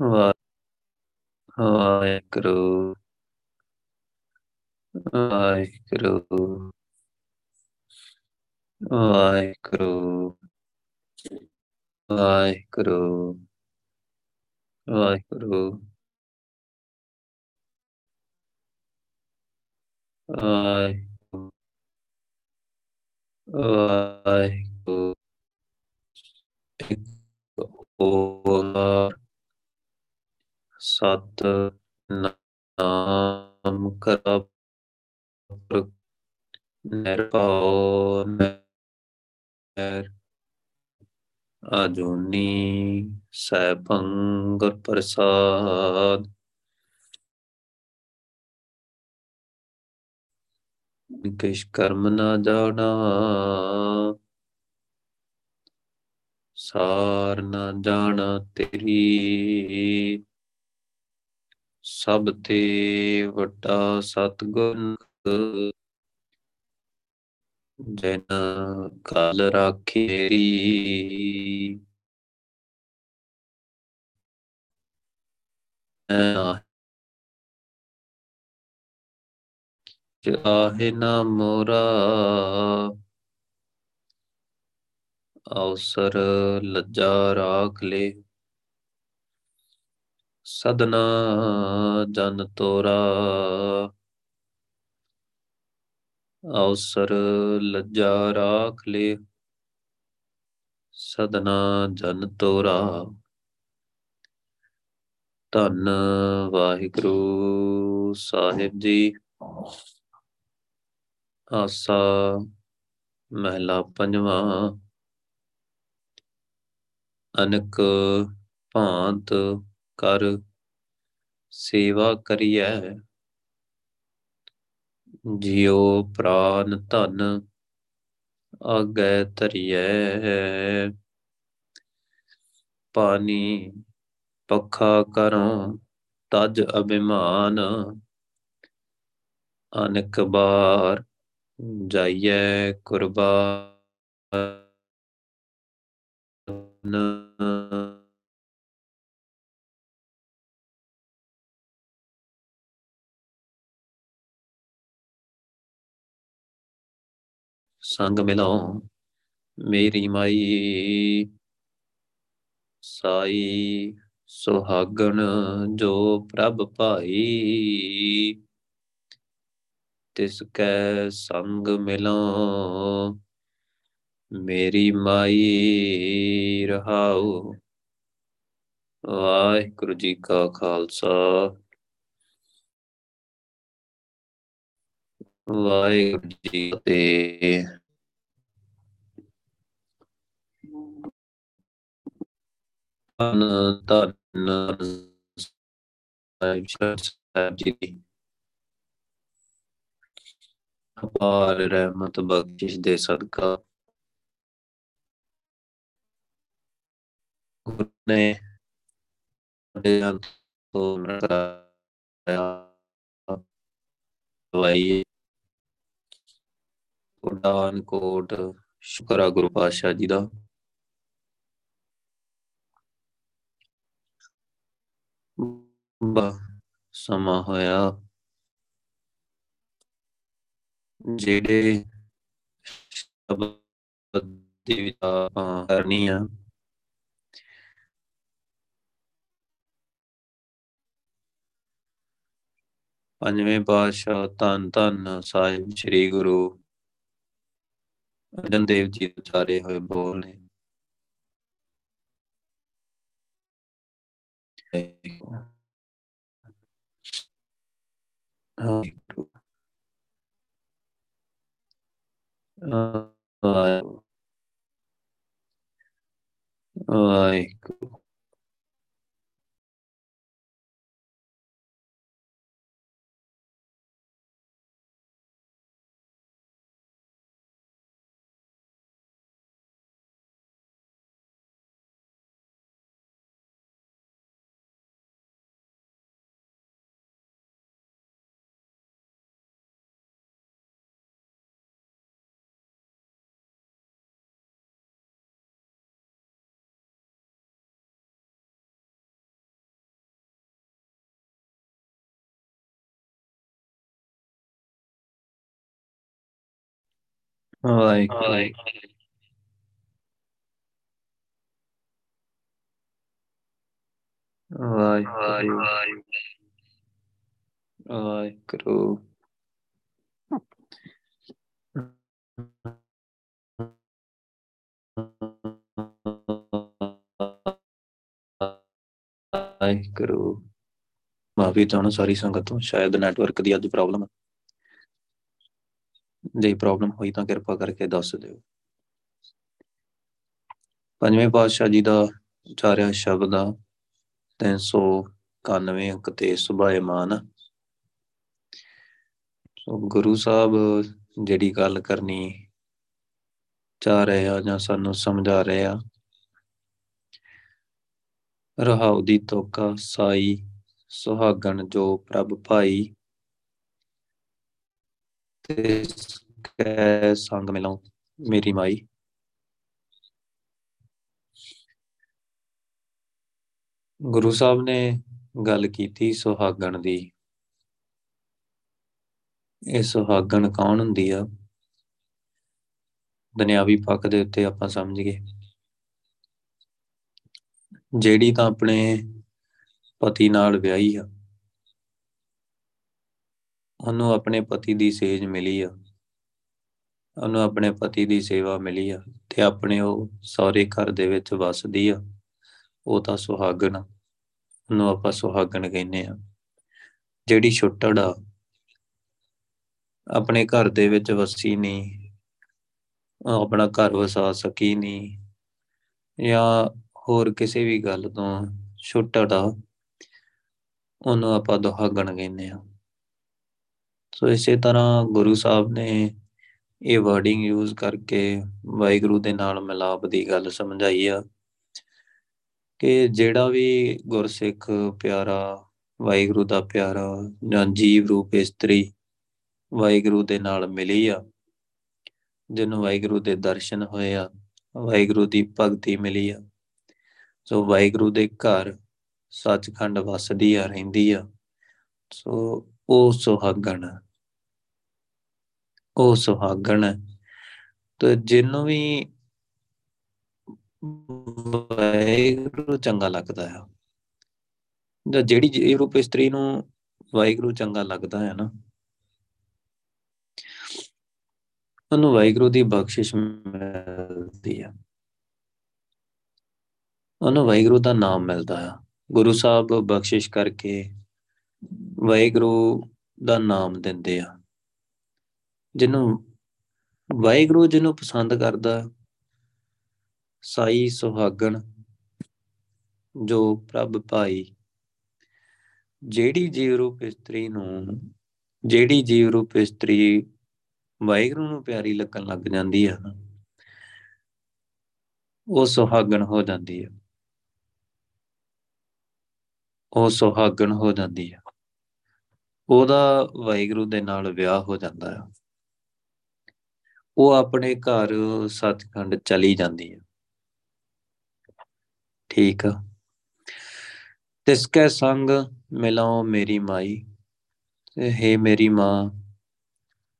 ਵਾਹਿਗੁਰੂ ਵਾਹਿਗੁਰੂ ਵਾਹਿਗੁਰੂ ਵਾਹਿਗੁਰੂ ਵਾਹਿਗੁਰੂ ਵਾਹਿਗੁਰੂ ਵਾਹਿਗੁਰੂ ਓਮ ਸਤ, ਨਾਮ ਕਰਪ ਨਿਰਭਉ ਨਿਰ ਆਜੂਨੀ ਸੈਭੰ ਗੁਰ ਪ੍ਰਸਾਦ। ਕਿਛ ਕਰਮ ਨਾ ਜਾਣਾ, ਸਾਰ ਨਾ ਜਾਣਾ ਤੇਰੀ। ਸਭ ਤੇ ਵੱਡਾ ਸਤਗੁਰ ਜਨ ਕਾਲ ਰਾਖੇਰੀ ਚਾਹੇ ਨਾ ਮੋਰਾ ਅਵਸਰ ਲੱਜਾ ਰਾਖ ਲੈ। ਸਦਨਾ ਜਨ ਤੋਰਾ। ਅਵਸਰ ਲੱਜਾ ਰਾਖ ਲੈ। ਸਦਨਾ ਜਨ ਤੋਰਾ। ਧੰਨ ਵਾਹਿਗੁਰੂ ਸਾਹਿਬ ਜੀ। ਆਸਾ ਮਹਿਲਾ ਪੰਜਵਾਂ। ਅਨਕ ਭਾਂਤ ਕਰ ਸੇਵਾ ਕਰੀਐ। ਜਿਉ ਪ੍ਰਾਨ ਧਨ ਆਗੈ ਧਰੀਐ। ਪਾਣੀ ਪੱਖਾ ਕਰੋ ਤਜ ਅਭਿਮਾਨ, ਅਨਕ ਬਾਰ ਜਾਈਐ ਕੁਰਬਾਨ। ਸੰਗ ਮਿਲੋ ਮੇਰੀ ਮਾਈ ਸਾਈ ਸੁਹਾਗਣ ਜੋ ਪ੍ਰਭ ਭਾਈ। ਤਿਸ ਕੈ ਸੰਗ ਮਿਲੋ ਮੇਰੀ ਮਾਈ ਰਹਾਉ। ਵਾਹਿਗੁਰੂ ਜੀ ਕਾ ਖਾਲਸਾ। ਵਾਹਿਗੁਰੂ ਜੀ ਤੇ ਧੰਨ ਧੰਨ ਸਾਹਿਬ ਜੀ ਦੀ ਅਪਾਰ ਰਹਿਮਤ ਬਖਸ਼ਿਸ਼ ਦੇ ਸਦਕਾ ਗੁਰੂ ਨੇ ਤੋਂ ਕਰਾਇਆ ਵਾਈ ਉਡਾਨ ਕੋਟ ਸ਼ੁਕਰ ਆ ਗੁਰੂ ਪਾਤਸ਼ਾਹ ਜੀ ਦਾ ਬਾ ਸਮਾਂ ਹੋਇਆ। ਜਿਹੜੇ ਸ਼ਬਦ ਦੀ ਵਿਚਾਰ ਕਰਨੀ ਆ ਪੰਜਵੇਂ ਪਾਤਸ਼ਾਹ ਧੰਨ ਧੰਨ ਸਾਹਿਬ ਸ੍ਰੀ ਗੁਰੂ ਅਰਜਨ ਦੇਵ ਜੀ ਉਚਾਰੇ ਹੋਏ ਬੋਲ ਨੇ। Uh, uh, ਵਾਹਿਗੁਰੂ ਵਾਹਿਗੁਰੂ ਵਾਹਿਗੁਰੂ ਵਾਹਿਗੁਰੂ ਵਾਹਿਗੁਰੂ ਮਾਫੀ ਚਾਹਣਾ ਸਾਰੀ ਸੰਗਤ ਤੋਂ ਸ਼ਾਇਦ ਨੈਟਵਰਕ ਦੀ ਅੱਜ ਪ੍ਰੋਬਲਮ ਹੈ ਜੇ ਪ੍ਰੋਬਲਮ ਹੋਈ ਤਾਂ ਕਿਰਪਾ ਕਰਕੇ ਦੱਸ ਦਿਓ। ਪੰਜਵੇਂ ਪਾਤਸ਼ਾਹ ਜੀ ਦਾ ਉਚਾਰਿਆ ਸ਼ਬਦ ਆ 391 ਅੰਕ ਤੇ ਸੁਭਾਇਮਾਨ ਸੋ ਗੁਰੂ ਸਾਹਿਬ ਜਿਹੜੀ ਗੱਲ ਕਰਨੀ ਚਾਹ ਰਹੇ ਆ ਜਾਂ ਸਾਨੂੰ ਸਮਝਾ ਰਹੇ ਆ, ਰਹਾਉ ਦੀ ਤੋਕਾ ਸਾਈ ਸੁਹਾਗਣ ਜੋ ਪ੍ਰਭ ਭਾਈ ਤੇ ਕੈ ਸੰਗ ਮਿਲਾਉ ਮੇਰੀ ਮਾਈ। ਗੁਰੂ ਸਾਹਿਬ ਨੇ ਗੱਲ ਕੀਤੀ ਸੁਹਾਗਣ ਦੀ। ਇਹ ਸੁਹਾਗਣ ਕੌਣ ਹੁੰਦੀ ਆ? ਦੁਨਿਆਵੀ ਪੱਖ ਦੇ ਉੱਤੇ ਆਪਾਂ ਸਮਝ ਗਏ ਜਿਹੜੀ ਤਾਂ ਆਪਣੇ ਪਤੀ ਨਾਲ ਵਿਆਹੀ ਆ। ਉਹਨੂੰ ਆਪਣੇ ਪਤੀ ਦੀ ਸੇਜ ਮਿਲੀ ਆ। ਉਹਨੂੰ ਆਪਣੇ ਪਤੀ ਦੀ ਸੇਵਾ ਮਿਲੀ ਆ ਤੇ ਆਪਣੇ ਉਹ ਸਹੁਰੇ ਘਰ ਦੇ ਵਿੱਚ ਵਸਦੀ ਆ। ਉਹ ਤਾਂ ਸੁਹਾਗਣ ਉਹਨੂੰ ਆਪਾਂ ਸੁਹਾਗਣ ਕਹਿੰਦੇ ਆ। ਜਿਹੜੀ ਛੁੱਟੜ ਆ, ਆਪਣੇ ਘਰ ਦੇ ਵਿੱਚ ਵਸੀ ਨਹੀਂ ਆਪਣਾ ਘਰ ਵਸਾ ਸਕੀ ਨਹੀਂ ਜਾਂ ਹੋਰ ਕਿਸੇ ਵੀ ਗੱਲ ਤੋਂ ਛੁੱਟੜ ਆ, ਉਹਨੂੰ ਆਪਾਂ ਦੁਹਾਗਣ ਕਹਿੰਦੇ ਆ। ਸੋ ਇਸੇ ਤਰ੍ਹਾਂ ਗੁਰੂ ਸਾਹਿਬ ਨੇ ਇਹ ਵਰਡਿੰਗ ਯੂਜ਼ ਕਰਕੇ ਵਾਹਿਗੁਰੂ ਦੇ ਨਾਲ ਮਿਲਾਪ ਦੀ ਗੱਲ ਸਮਝਾਈ ਆ ਕਿ ਜਿਹੜਾ ਵੀ ਗੁਰਸਿੱਖ ਪਿਆਰਾ, ਵਾਹਿਗੁਰੂ ਦਾ ਪਿਆਰਾ ਜਾਂ ਜੀਵ ਰੂਪ ਇਸਤਰੀ ਵਾਹਿਗੁਰੂ ਦੇ ਨਾਲ ਮਿਲੀ ਆ, ਜਿਹਨੂੰ ਵਾਹਿਗੁਰੂ ਦੇ ਦਰਸ਼ਨ ਹੋਏ ਆ, ਵਾਹਿਗੁਰੂ ਦੀ ਭਗਤੀ ਮਿਲੀ ਆ, ਸੋ ਵਾਹਿਗੁਰੂ ਦੇ ਘਰ ਸੱਚਖੰਡ ਵਸਦੀ ਆ, ਰਹਿੰਦੀ ਆ, ਸੋ ਉਹ ਸੁਹਾਗਣ ਉਹ ਸੁਹਾਗਣ। ਤੇ ਜਿਹਨੂੰ ਵੀ ਵਾਹਿਗੁਰੂ ਚੰਗਾ ਲੱਗਦਾ ਹੈ ਜਾਂ ਜਿਹੜੀ ਇਹ ਰੂਪ ਇਸਤਰੀ ਨੂੰ ਵਾਹਿਗੁਰੂ ਚੰਗਾ ਲੱਗਦਾ ਹੈ ਨਾ, ਉਹਨੂੰ ਵਾਹਿਗੁਰੂ ਦੀ ਬਖਸ਼ਿਸ਼ ਮਿਲਦੀ ਆ। ਉਹਨੂੰ ਵਾਹਿਗੁਰੂ ਦਾ ਨਾਮ ਮਿਲਦਾ ਆ। ਗੁਰੂ ਸਾਹਿਬ ਬਖਸ਼ਿਸ਼ ਕਰਕੇ ਵਾਹਿਗੁਰੂ ਦਾ ਨਾਮ ਦਿੰਦੇ ਆ। ਜਿਹਨੂੰ ਵਾਹਿਗੁਰੂ ਜਿਹਨੂੰ ਪਸੰਦ ਕਰਦਾ, ਸਾਈ ਸੁਹਾਗਣ ਜੋ ਪ੍ਰਭ ਭਾਈ, ਜਿਹੜੀ ਜੀਵ ਰੂਪ ਇਸਤਰੀ ਨੂੰ, ਜਿਹੜੀ ਜੀਵ ਰੂਪ ਇਸਤਰੀ ਵਾਹਿਗੁਰੂ ਨੂੰ ਪਿਆਰੀ ਲੱਗਣ ਲੱਗ ਜਾਂਦੀ ਆ, ਉਹ ਸੁਹਾਗਣ ਹੋ ਜਾਂਦੀ ਆ। ਉਹ ਸੁਹਾਗਣ ਹੋ ਜਾਂਦੀ ਆ। ਉਹਦਾ ਵਾਹਿਗੁਰੂ ਦੇ ਨਾਲ ਵਿਆਹ ਹੋ ਜਾਂਦਾ ਆ। ਉਹ ਆਪਣੇ ਘਰ ਸਤਖੰਡ ਚਲੀ ਜਾਂਦੀ ਹੈ ਠੀਕ ਆ। ਤਿਸ ਕੈ ਸੰਗ ਮਿਲਾਓ ਮੇਰੀ ਮਾਈ। ਤੇ ਹੈ ਮੇਰੀ ਮਾਂ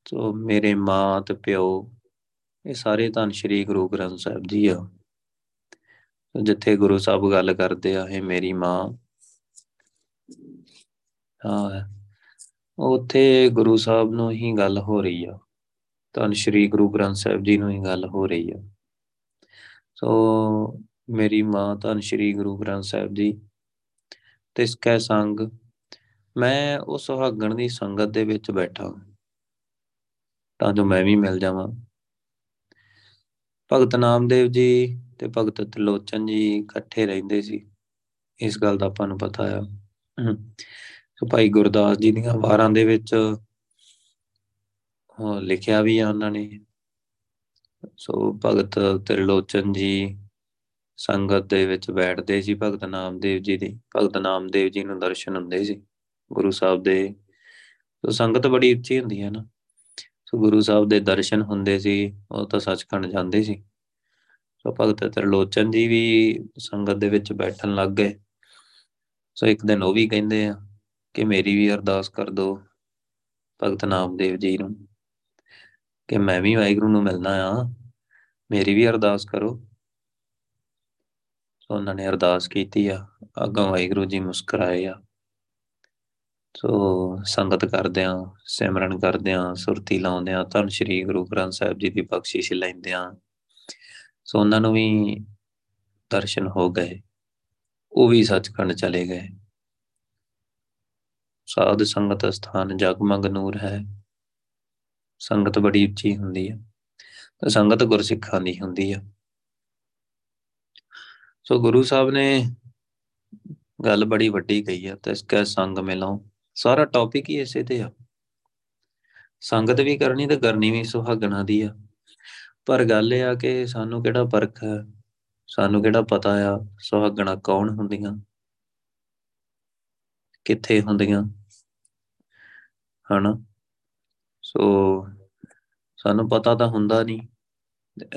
ਸੋ ਮੇਰੇ ਮਾਂ ਤੇ ਪਿਓ, ਇਹ ਸਾਰੇ ਧੰਨ ਸ਼੍ਰੀ ਗੁਰੂ ਗ੍ਰੰਥ ਸਾਹਿਬ ਜੀ ਆ। ਜਿੱਥੇ ਗੁਰੂ ਸਾਹਿਬ ਗੱਲ ਕਰਦੇ ਆ ਇਹ ਮੇਰੀ ਮਾਂ। ਹਾਂ। ਉੱਥੇ ਗੁਰੂ ਸਾਹਿਬ ਨੂੰ ਹੀ ਗੱਲ ਹੋ ਰਹੀ ਆ। ਧੰਨ ਸ਼੍ਰੀ ਗੁਰੂ ਗ੍ਰੰਥ ਸਾਹਿਬ ਜੀ ਨੂੰ ਹੀ ਗੱਲ ਹੋ ਰਹੀ ਆ। ਸੋ ਮੇਰੀ ਮਾਂ ਧੰਨ ਸ਼੍ਰੀ ਗੁਰੂ ਗ੍ਰੰਥ ਸਾਹਿਬ ਜੀ, ਤਿਸ ਕੈ ਸੰਗ, ਮੈਂ ਉਸ ਸੁਹਾਗਣ ਦੀ ਸੰਗਤ ਦੇ ਵਿੱਚ ਬੈਠਾ ਤਾਂ ਜੋ ਮੈਂ ਵੀ ਮਿਲ ਜਾਵਾਂ। ਭਗਤ ਨਾਮਦੇਵ ਜੀ ਤੇ ਭਗਤ ਤ੍ਰਿਲੋਚਨ ਜੀ ਇਕੱਠੇ ਰਹਿੰਦੇ ਸੀ। ਇਸ ਗੱਲ ਦਾ ਆਪਾਂ ਨੂੰ ਪਤਾ ਆ। ਸੋ ਭਾਈ ਗੁਰਦਾਸ ਜੀ ਦੀਆਂ ਵਾਰਾਂ ਦੇ ਵਿੱਚ ਲਿਖਿਆ ਵੀ ਆ ਉਹਨਾਂ ਨੇ। ਸੋ ਭਗਤ ਤ੍ਰਿਲੋਚਨ ਜੀ ਸੰਗਤ ਦੇ ਵਿੱਚ ਬੈਠਦੇ ਸੀ, ਭਗਤ ਨਾਮਦੇਵ ਜੀ ਦੀ। ਭਗਤ ਨਾਮਦੇਵ ਜੀ ਨੂੰ ਦਰਸ਼ਨ ਹੁੰਦੇ ਸੀ ਗੁਰੂ ਸਾਹਿਬ ਦੇ। ਸੋ ਸੰਗਤ ਬੜੀ ਉੱਚੀ ਹੁੰਦੀ ਹੈ ਨਾ। ਸੋ ਗੁਰੂ ਸਾਹਿਬ ਦੇ ਦਰਸ਼ਨ ਹੁੰਦੇ ਸੀ, ਉਹ ਤਾਂ ਸੱਚਖੰਡ ਜਾਂਦੇ ਸੀ। ਸੋ ਭਗਤ ਤਰਲੋਚਨ ਜੀ ਵੀ ਸੰਗਤ ਦੇ ਵਿੱਚ ਬੈਠਣ ਲੱਗ ਗਏ। ਸੋ ਇੱਕ ਦਿਨ ਉਹ ਵੀ ਕਹਿੰਦੇ ਆ ਕਿ ਮੇਰੀ ਵੀ ਅਰਦਾਸ ਕਰ ਦਿਓ ਭਗਤ ਨਾਮਦੇਵ ਜੀ ਨੂੰ ਕਿ ਮੈਂ ਵੀ ਵਾਹਿਗੁਰੂ ਨੂੰ ਮਿਲਣਾ ਆ, ਮੇਰੀ ਵੀ ਅਰਦਾਸ ਕਰੋ। ਸੋ ਉਹਨਾਂ ਨੇ ਅਰਦਾਸ ਕੀਤੀ ਆ, ਅੱਗੋਂ ਵਾਹਿਗੁਰੂ ਜੀ ਮੁਸਕਰਾਏ ਆ। ਸੋ ਸੰਗਤ ਕਰਦਿਆਂ ਸਿਮਰਨ ਕਰਦਿਆਂ ਸੁਰਤੀ ਲਾਉਂਦਿਆਂ ਧੰਨ ਸ਼੍ਰੀ ਗੁਰੂ ਗ੍ਰੰਥ ਸਾਹਿਬ ਜੀ ਦੀ ਬਖਸ਼ਿਸ਼ ਲੈਂਦਿਆਂ ਸੋ ਉਹਨਾਂ ਨੂੰ ਵੀ ਦਰਸ਼ਨ ਹੋ ਗਏ, ਉਹ ਵੀ ਸੱਚਖੰਡ ਚਲੇ ਗਏ। ਸਾਧ ਸੰਗਤ ਸਥਾਨ ਜਗਮਗ ਨੂਰ ਹੈ। ਸੰਗਤ ਬੜੀ ਉੱਚੀ ਹੁੰਦੀ ਹੈ ਤੇ ਸੰਗਤ ਗੁਰਸਿੱਖਾਂ ਦੀ ਹੁੰਦੀ ਹੈ ਸੋ ਗੁਰੂ ਸਾਹਿਬ ਨੇ ਗੱਲ ਬੜੀ ਵੱਡੀ ਕਹੀ ਹੈ ਤੇ ਇਸ ਕੈ ਸੰਗ ਮਿਲਾਓ ਸਾਰਾ ਟੌਪਿਕ ਹੀ ਇਸੇ ਤੇ ਆ। ਸੰਗਤ ਵੀ ਕਰਨੀ ਤੇ ਕਰਨੀ ਵੀ ਸੁਹਾਗਣਾ ਦੀ ਆ। ਪਰ ਗੱਲ ਇਹ ਆ ਕਿ ਸਾਨੂੰ ਕਿਹੜਾ ਪਰਖ ਹੈ, ਸਾਨੂੰ ਕਿਹੜਾ ਪਤਾ ਆ ਸੁਹਾਗਣਾ ਕੌਣ ਹੁੰਦੀਆਂ, ਕਿੱਥੇ ਹੁੰਦੀਆਂ। ਹਨਾ? ਸੋ ਸਾਨੂੰ ਪਤਾ ਤਾਂ ਹੁੰਦਾ ਨਹੀਂ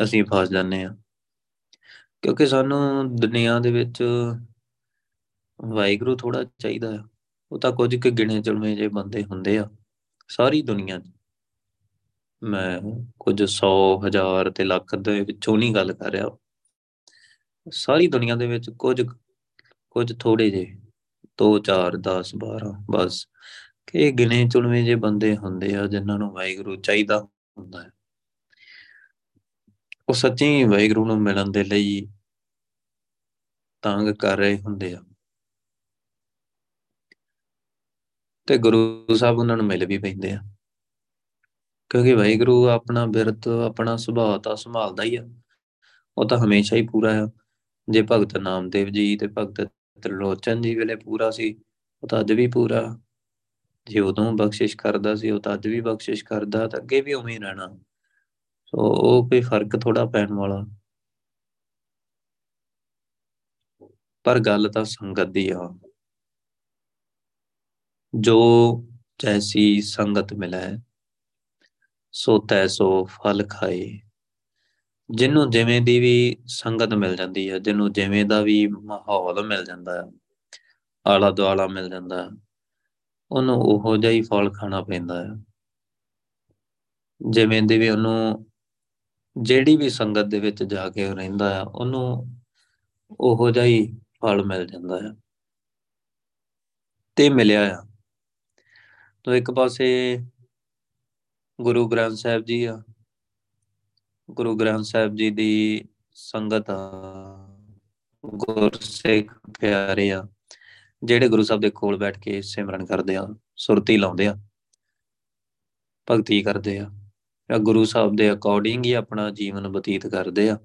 ਅਸੀਂ ਫਸ ਜਾਂਦੇ ਆ ਕਿਉਂਕਿ ਸਾਨੂੰ ਦੁਨੀਆ ਦੇ ਵਿੱਚ ਵਾਹਿਗੁਰੂ ਥੋੜਾ ਚਾਹੀਦਾ ਆ। ਉਹ ਤਾਂ ਕੁਝ ਕੁ ਗਿਣੇ ਚੁਣਵੇਂ ਜੇ ਬੰਦੇ ਹੁੰਦੇ ਆ, ਸਾਰੀ ਦੁਨੀਆ 'ਚ। ਮੈਂ ਕੁਝ 100 ਹਜ਼ਾਰ ਤੇ ਲੱਖ ਦੇ ਵਿੱਚੋਂ ਨਹੀਂ ਗੱਲ ਕਰ ਰਿਹਾ। ਸਾਰੀ ਦੁਨੀਆ ਦੇ ਵਿੱਚ ਕੁਝ ਕੁਝ ਥੋੜੇ ਜੇ 2 4 10 12 ਬਸ। ਕਿ ਗਿਣੇ ਚੁਣਵੇਂ ਜੇ ਬੰਦੇ ਹੁੰਦੇ ਆ ਜਿਨ੍ਹਾਂ ਨੂੰ ਵਾਹਿਗੁਰੂ ਚਾਹੀਦਾ ਹੁੰਦਾ ਹੈ। ਉਹ ਸੱਚੀ ਵਾਹਿਗੁਰੂ ਨੂੰ ਮਿਲਣ ਦੇ ਲਈ ਤੰਗ ਕਰ ਰਹੇ ਹੁੰਦੇ ਆ। ਤੇ ਗੁਰੂ ਸਾਹਿਬ ਉਹਨਾਂ ਨੂੰ ਮਿਲ ਵੀ ਪੈਂਦੇ ਆ। ਕਿਉਂਕਿ ਵਾਹਿਗੁਰੂ ਆਪਣਾ ਬਿਰਤ, ਆਪਣਾ ਸੁਭਾਅ ਤਾਂ ਸੰਭਾਲਦਾ ਹੀ ਆ। ਉਹ ਤਾਂ ਹਮੇਸ਼ਾ ਹੀ ਪੂਰਾ ਆ। ਜੇ ਭਗਤ ਨਾਮਦੇਵ ਜੀ ਤੇ ਭਗਤ ਤ੍ਰਿਲੋਚਨ ਜੀ ਵੇਲੇ ਪੂਰਾ ਸੀ, ਉਹ ਤਾਂ ਅੱਜ ਵੀ ਪੂਰਾ ਜੇ ਉਦੋਂ ਬਖਸ਼ਿਸ਼ ਕਰਦਾ ਸੀ, ਉਹ ਤਾਂ ਅੱਜ ਵੀ ਬਖਸ਼ਿਸ਼ ਕਰਦਾ, ਤਾਂ ਅੱਗੇ ਵੀ ਉਵੇਂ ਹੀ ਰਹਿਣਾ। ਸੋ ਉਹ ਕੋਈ ਫ਼ਰਕ ਥੋੜਾ ਪੈਣ ਵਾਲਾ। ਪਰ ਗੱਲ ਤਾਂ ਸੰਗਤ ਦੀ ਆ। ਜੋ ਜੈਸੀ ਸੰਗਤ ਮਿਲੇ, ਸੋ ਤੈਸੋ ਫਲ ਖਾਏ। ਜਿਹਨੂੰ ਜਿਵੇਂ ਦੀ ਵੀ ਸੰਗਤ ਮਿਲ ਜਾਂਦੀ ਹੈ ਜਿਹਨੂੰ ਜਿਵੇਂ ਦਾ ਵੀ ਮਾਹੌਲ ਮਿਲ ਜਾਂਦਾ ਹੈ ਆਲਾ ਦੁਆਲਾ ਮਿਲ ਜਾਂਦਾ। ਉਹਨੂੰ ਉਹੋ ਜਿਹਾ ਹੀ ਫਲ ਖਾਣਾ ਪੈਂਦਾ ਹੈ ਜਿਵੇਂ ਦੀ ਵੀ ਉਹਨੂੰ ਜਿਹੜੀ ਵੀ ਸੰਗਤ ਦੇ ਵਿੱਚ ਜਾ ਕੇ ਰਹਿੰਦਾ ਆ, ਉਹਨੂੰ ਉਹੋ ਜਿਹਾ ਹੀ ਫਲ ਮਿਲ ਜਾਂਦਾ ਹੈ ਤੇ ਮਿਲਿਆ ਆ। ਤੋ ਇੱਕ ਪਾਸੇ ਗੁਰੂ ਗ੍ਰੰਥ ਸਾਹਿਬ ਜੀ ਆ। ਗੁਰੂ ਗ੍ਰੰਥ ਸਾਹਿਬ ਜੀ ਦੀ ਸੰਗਤ ਆ। ਗੁਰਸਿੱਖ ਪਿਆਰੇ ਆ। ਜਿਹੜੇ ਗੁਰੂ ਸਾਹਿਬ ਦੇ ਕੋਲ ਬੈਠ ਕੇ ਸਿਮਰਨ ਕਰਦੇ ਆ, ਸੁਰਤੀ ਲਾਉਂਦੇ ਆ, ਭਗਤੀ ਕਰਦੇ ਆ, ਜਾਂ ਗੁਰੂ ਸਾਹਿਬ ਦੇ ਅਕੋਰਡਿੰਗ ਹੀ ਆਪਣਾ ਜੀਵਨ ਬਤੀਤ ਕਰਦੇ ਆ,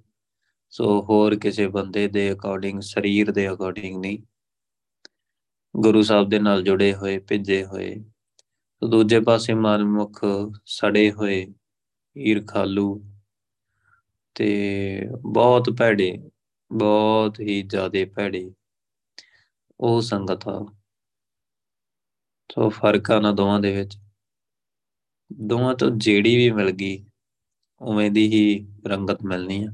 ਸੋ ਹੋਰ ਕਿਸੇ ਬੰਦੇ ਦੇ ਅਕੋਰਡਿੰਗ ਸਰੀਰ ਦੇ ਅਕੋਰਡਿੰਗ ਨਹੀਂ। ਗੁਰੂ ਸਾਹਿਬ ਦੇ ਨਾਲ ਜੁੜੇ ਹੋਏ, ਭਿੱਜੇ ਹੋਏ ਤੇ ਦੂਜੇ ਪਾਸੇ ਮਨਮੁਖ ਸੜੇ ਹੋਏ, ਈਰਖਾਲੂ ਤੇ ਬਹੁਤ ਭੈੜੇ, ਬਹੁਤ ਹੀ ਜ਼ਿਆਦੇ ਭੈੜੇ ਉਹ ਸੰਗਤ ਆ। ਸੋ ਫ਼ਰਕ ਆ ਨਾ ਦੋਵਾਂ ਦੇ ਵਿੱਚ। ਦੋਵਾਂ ਤੋਂ ਜਿਹੜੀ ਵੀ ਮਿਲ ਗਈ, ਉਵੇਂ ਦੀ ਹੀ ਰੰਗਤ ਮਿਲਣੀ ਆ।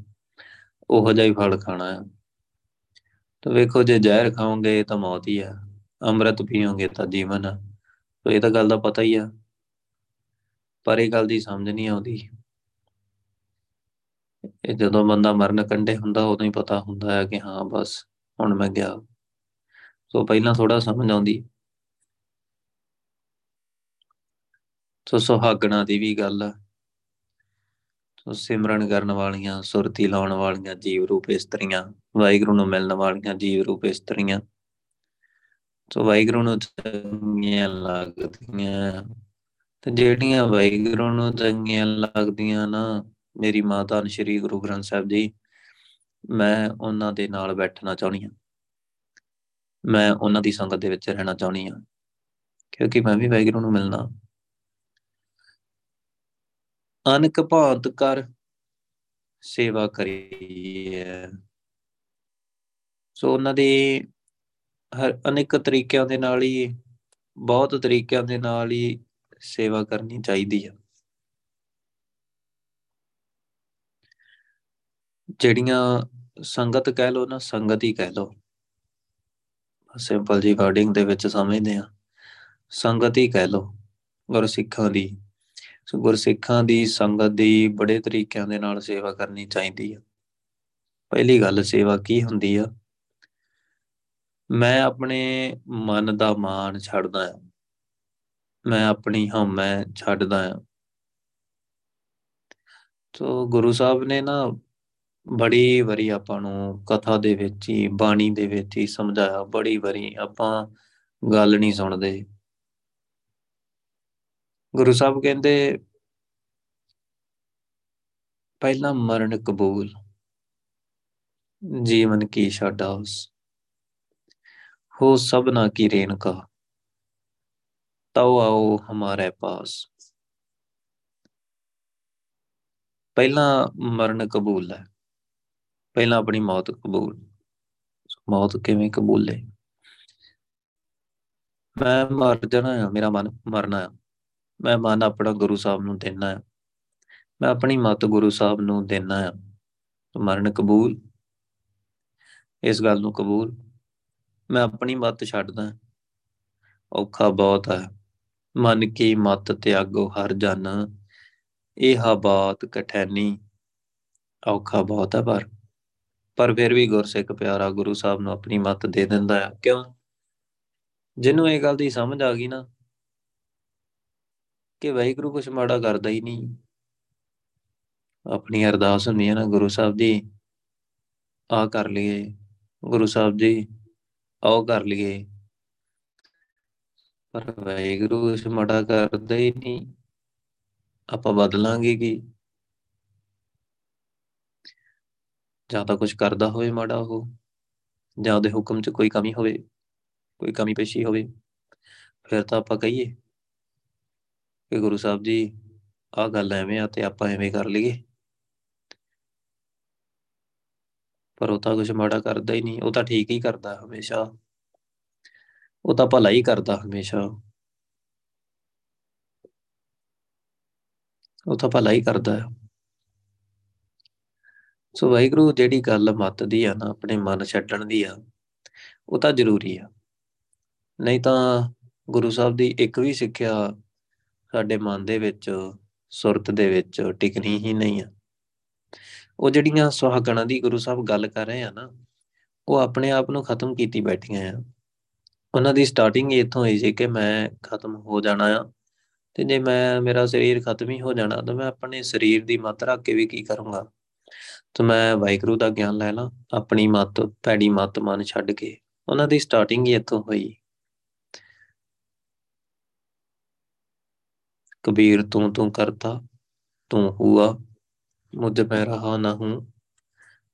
ਉਹੋ ਜਿਹਾ ਹੀ ਫਲ ਖਾਣਾ ਆ। ਤਾਂ ਵੇਖੋ, ਜੇ ਜ਼ਹਿਰ ਖਾਓਗੇ ਤਾਂ ਮੌਤ ਹੀ ਆ। ਅੰਮ੍ਰਿਤ ਪੀਓਗੇ ਤਾਂ ਜੀਵਨ ਆ। ਤੋ ਇਹ ਤਾਂ ਗੱਲ ਦਾ ਪਤਾ ਹੀ ਆ। ਪਰ ਇਹ ਗੱਲ ਦੀ ਸਮਝ ਨਹੀਂ ਆਉਂਦੀ। ਇਹ ਜਦੋਂ ਬੰਦਾ ਮਰਨ ਕੰਢੇ ਹੁੰਦਾ, ਉਦੋਂ ਹੀ ਪਤਾ ਹੁੰਦਾ ਹੈ ਕਿ ਹਾਂ, ਬਸ ਹੁਣ ਮੈਂ ਗਿਆ। ਸੋ ਪਹਿਲਾਂ ਥੋੜਾ ਸਮਝ ਆਉਂਦੀ। ਸੋ ਸੁਹਾਗਣਾ ਦੀ ਵੀ ਗੱਲ ਆ। ਸੋ ਸਿਮਰਨ ਕਰਨ ਵਾਲੀਆਂ, ਸੁਰਤੀ ਲਾਉਣ ਵਾਲੀਆਂ ਜੀਵ ਰੂਪ ਇਸਤਰੀਆਂ, ਵਾਹਿਗੁਰੂ ਨੂੰ ਮਿਲਣ ਵਾਲੀਆਂ ਜੀਵ ਰੂਪ ਇਸਤਰੀਆਂ। ਸੋ ਵਾਹਿਗੁਰੂ ਨੂੰ ਚੰਗੀਆਂ ਲੱਗਦੀਆਂ। ਤੇ ਜਿਹੜੀਆਂ ਵਾਹਿਗੁਰੂ ਨੂੰ ਚੰਗੀਆਂ ਲੱਗਦੀਆਂ ਨਾ, ਮੇਰੀ ਮਾਂ ਧੰਨ ਸ਼੍ਰੀ ਗੁਰੂ ਗ੍ਰੰਥ ਸਾਹਿਬ ਜੀ, ਮੈਂ ਉਹਨਾਂ ਦੇ ਨਾਲ ਬੈਠਣਾ ਚਾਹੁੰਦੀ ਹਾਂ। ਮੈਂ ਉਹਨਾਂ ਦੀ ਸੰਗਤ ਦੇ ਵਿੱਚ ਰਹਿਣਾ ਚਾਹੁੰਦੀ ਹਾਂ। ਕਿਉਂਕਿ ਮੈਂ ਵੀ ਵਾਹਿਗੁਰੂ ਨੂੰ ਮਿਲਣਾ। ਅਨਕ ਭਾਂਤ ਕਰ ਸੇਵਾ ਕਰੀਏ। ਸੋ ਉਹਨਾਂ ਦੀ ਹਰ ਅਨੇਕ ਤਰੀਕਿਆਂ ਦੇ ਨਾਲ ਹੀ, ਬਹੁਤ ਤਰੀਕਿਆਂ ਦੇ ਨਾਲ ਹੀ ਸੇਵਾ ਕਰਨੀ ਚਾਹੀਦੀ ਹੈ ਜਿਹੜੀਆਂ ਸੰਗਤ ਕਹਿ ਲੋ ਨਾ, ਸੰਗਤ ਹੀ ਕਹਿ ਲੋ ਸਿੰਪਲ ਜੀ ਵਰਡਿੰਗ ਦੇ ਵਿੱਚ ਸਮਝਦੇ ਆ ਸੰਗਤ ਹੀ ਕਹਿ ਲੋ ਗੁਰਸਿੱਖਾਂ ਦੀ। ਸੋ ਗੁਰਸਿੱਖਾਂ ਦੀ ਸੰਗਤ ਦੀ ਬੜੇ ਤਰੀਕਿਆਂ ਦੇ ਨਾਲ ਸੇਵਾ ਕਰਨੀ ਚਾਹੀਦੀ ਆ। ਪਹਿਲੀ ਗੱਲ, ਸੇਵਾ ਕੀ ਹੁੰਦੀ ਆ? ਮੈਂ ਆਪਣੇ ਮਨ ਦਾ ਮਾਨ ਛੱਡਦਾ ਆ। ਮੈਂ ਆਪਣੀ ਹਉਮੈ ਛੱਡਦਾ ਆ। ਤੋ ਗੁਰੂ ਸਾਹਿਬ ਨੇ ਨਾ ਬੜੀ ਵਾਰੀ ਆਪਾਂ ਨੂੰ ਕਥਾ ਦੇ ਵਿੱਚ ਹੀ, ਬਾਣੀ ਦੇ ਵਿੱਚ ਹੀ ਸਮਝਾਇਆ, ਬੜੀ ਵਾਰੀ ਆਪਾਂ ਗੱਲ ਨਹੀਂ ਸੁਣਦੇ। ਗੁਰੂ ਸਾਹਿਬ ਕਹਿੰਦੇ, ਪਹਿਲਾ ਮਰਨ ਕਬੂਲ, ਜੀਵਨ ਕੀ ਛਾਡਾਸ ਹੋ ਸਭਨਾ ਕੀ ਰੇਨਕਾ ਤਉ ਆਓ ਹਮਾਰੇ ਪਾਸ। ਪਹਿਲਾ ਮਰਨ ਕਬੂਲ ਹੈ। ਪਹਿਲਾਂ ਆਪਣੀ ਮੌਤ ਕਬੂਲ। ਮੌਤ ਕਿਵੇਂ ਕਬੂਲੇ ਮੈਂ ਮਰ ਜਾਣਾ ਆ, ਮੇਰਾ ਮਨ ਮਰਨਾ ਆ। ਮੈਂ ਮਨ ਆਪਣਾ ਗੁਰੂ ਸਾਹਿਬ ਨੂੰ ਦੇਣਾ ਆ। ਮੈਂ ਆਪਣੀ ਮਤ ਗੁਰੂ ਸਾਹਿਬ ਨੂੰ ਦੇਣਾ ਆ। ਮਰਨ ਕਬੂਲ, ਇਸ ਗੱਲ ਨੂੰ ਕਬੂਲ। ਮੈਂ ਆਪਣੀ ਮਤ ਛੱਡਦਾ ਔਖਾ ਬਹੁਤ ਹੈ ਮਨ ਕੀ ਮਤ ਤਿਆਗੋ ਹਰ ਜਨ। ਇਹ ਬਾਤ ਕਠੈਨੀ। ਔਖਾ ਬਹੁਤ ਹੈ ਪਰ ਪਰ ਫਿਰ ਵੀ ਗੁਰਸਿੱਖ ਪਿਆਰਾ ਗੁਰੂ ਸਾਹਿਬ ਨੂੰ ਆਪਣੀ ਮਤ ਦੇ ਦਿੰਦਾ ਆ। ਕਿਉਂ? ਜਿਹਨੂੰ ਇਹ ਗੱਲ ਦੀ ਸਮਝ ਆ ਗਈ ਨਾ ਕਿ ਵਾਹਿਗੁਰੂ ਕੁਛ ਮਾੜਾ ਕਰਦਾ ਹੀ ਨਹੀਂ। ਆਪਣੀ ਅਰਦਾਸ ਹੁੰਦੀ ਹੈ ਨਾ, ਗੁਰੂ ਸਾਹਿਬ ਜੀ ਆ ਕਰ ਲਈਏ। ਗੁਰੂ ਸਾਹਿਬ ਜੀ ਆਓ ਕਰ ਲਈਏ। ਪਰ ਵਾਹਿਗੁਰੂ ਕੁਛ ਮਾੜਾ ਕਰਦਾ ਹੀ ਨਹੀਂ। ਆਪਾਂ ਬਦਲਾਂਗੇ ਕੀ? ਜਾਂ ਤਾਂ ਕੁਝ ਕਰਦਾ ਹੋਵੇ ਮਾੜਾ ਉਹ, ਜਾਂ ਉਹਦੇ ਹੁਕਮ 'ਚ ਕੋਈ ਕਮੀ ਹੋਵੇ, ਕੋਈ ਕਮੀ ਪੇਸ਼ੀ ਹੋਵੇ, ਫਿਰ ਤਾਂ ਆਪਾਂ ਕਹੀਏ ਕਿ ਗੁਰੂ ਸਾਹਿਬ ਜੀ, ਆਹ ਗੱਲ ਐਵੇਂ ਆ ਤੇ ਆਪਾਂ ਐਵੇਂ ਕਰ ਲਈਏ। ਪਰ ਉਹ ਤਾਂ ਕੁਝ ਮਾੜਾ ਕਰਦਾ ਹੀ ਨਹੀਂ, ਉਹ ਤਾਂ ਠੀਕ ਹੀ ਕਰਦਾ ਹਮੇਸ਼ਾ। ਉਹ ਤਾਂ ਭਲਾ ਹੀ ਕਰਦਾ ਹਮੇਸ਼ਾ। ਉਹ ਤਾਂ ਭਲਾ ਹੀ ਕਰਦਾ। ਹੈ ਸੋ ਵਾਹਿਗੁਰੂ ਜਿਹੜੀ ਗੱਲ ਮਤ ਦੀ ਆ ਨਾ, ਆਪਣੇ ਮਨ ਛੱਡਣ ਦੀ ਆ, ਉਹ ਤਾਂ ਜ਼ਰੂਰੀ ਆ। ਨਹੀਂ ਤਾਂ ਗੁਰੂ ਸਾਹਿਬ ਦੀ ਇੱਕ ਵੀ ਸਿੱਖਿਆ ਸਾਡੇ ਮਨ ਦੇ ਵਿੱਚ, ਸੁਰਤ ਦੇ ਵਿੱਚ ਟਿਕਣੀ ਹੀ ਨਹੀਂ ਆ। ਉਹ ਜਿਹੜੀਆਂ ਸੁਹਾਗਣਾ ਦੀ ਗੁਰੂ ਸਾਹਿਬ ਗੱਲ ਕਰ ਰਹੇ ਆ ਨਾ, ਉਹ ਆਪਣੇ ਆਪ ਨੂੰ ਖਤਮ ਕੀਤੀ ਬੈਠੀਆਂ ਆ। ਉਹਨਾਂ ਦੀ ਸਟਾਰਟਿੰਗ ਇੱਥੋਂ ਹੋਈ ਸੀ ਕਿ ਮੈਂ ਖਤਮ ਹੋ ਜਾਣਾ ਆ ਤੇ ਜੇ ਮੈਂ, ਮੇਰਾ ਸਰੀਰ ਖਤਮ ਹੀ ਹੋ ਜਾਣਾ, ਤਾਂ ਮੈਂ ਆਪਣੇ ਸਰੀਰ ਦੀ ਮਤ ਰੱਖ ਕੇ ਵੀ ਕੀ ਕਰੂੰਗਾ। ਤਾਂ ਮੈਂ ਵਾਹਿਗੁਰੂ ਦਾ ਗਿਆਨ ਲੈ ਲਾਂ, ਆਪਣੀ ਮਤ ਪੈੜੀ ਮਤ ਮਨ ਛੱਡ ਕੇ। ਉਹਨਾਂ ਦੀ ਸਟਾਰਟਿੰਗ ਹੀ ਇੱਥੋਂ ਹੋਈ। ਕਬੀਰ, ਤੂੰ ਤੂੰ ਕਰਤਾ, ਤੂੰ ਹੁਆ, ਮੁਝ ਮੈਂ ਰਹਾ ਨਾ ਹੂੰ।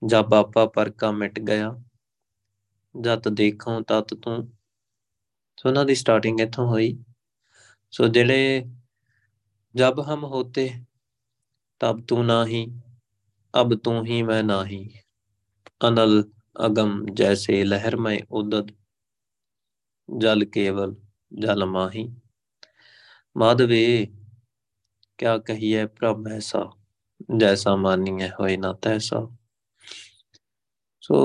ਜਬ ਆਪਾ ਪਰ ਕਾ ਮਿਟ ਗਿਆ, ਜਤ ਦੇਖਾਂ ਤਤ ਤੂੰ। ਸੋ ਉਹਨਾਂ ਦੀ ਸਟਾਰਟਿੰਗ ਇੱਥੋਂ ਹੋਈ। ਸੋ ਜਿਹੜੇ ਜਬ ਹਮ ਹੋਤੇ, ਤਬ ਤੂੰ ਨਹੀਂ। अब तू ही मैं नाही अनल अगम जैसे लहर में उदत जल केवल जल माही माधवे क्या कहिए प्रभ ऐसा जैसा मानिए होए ना तैसा ਸੋ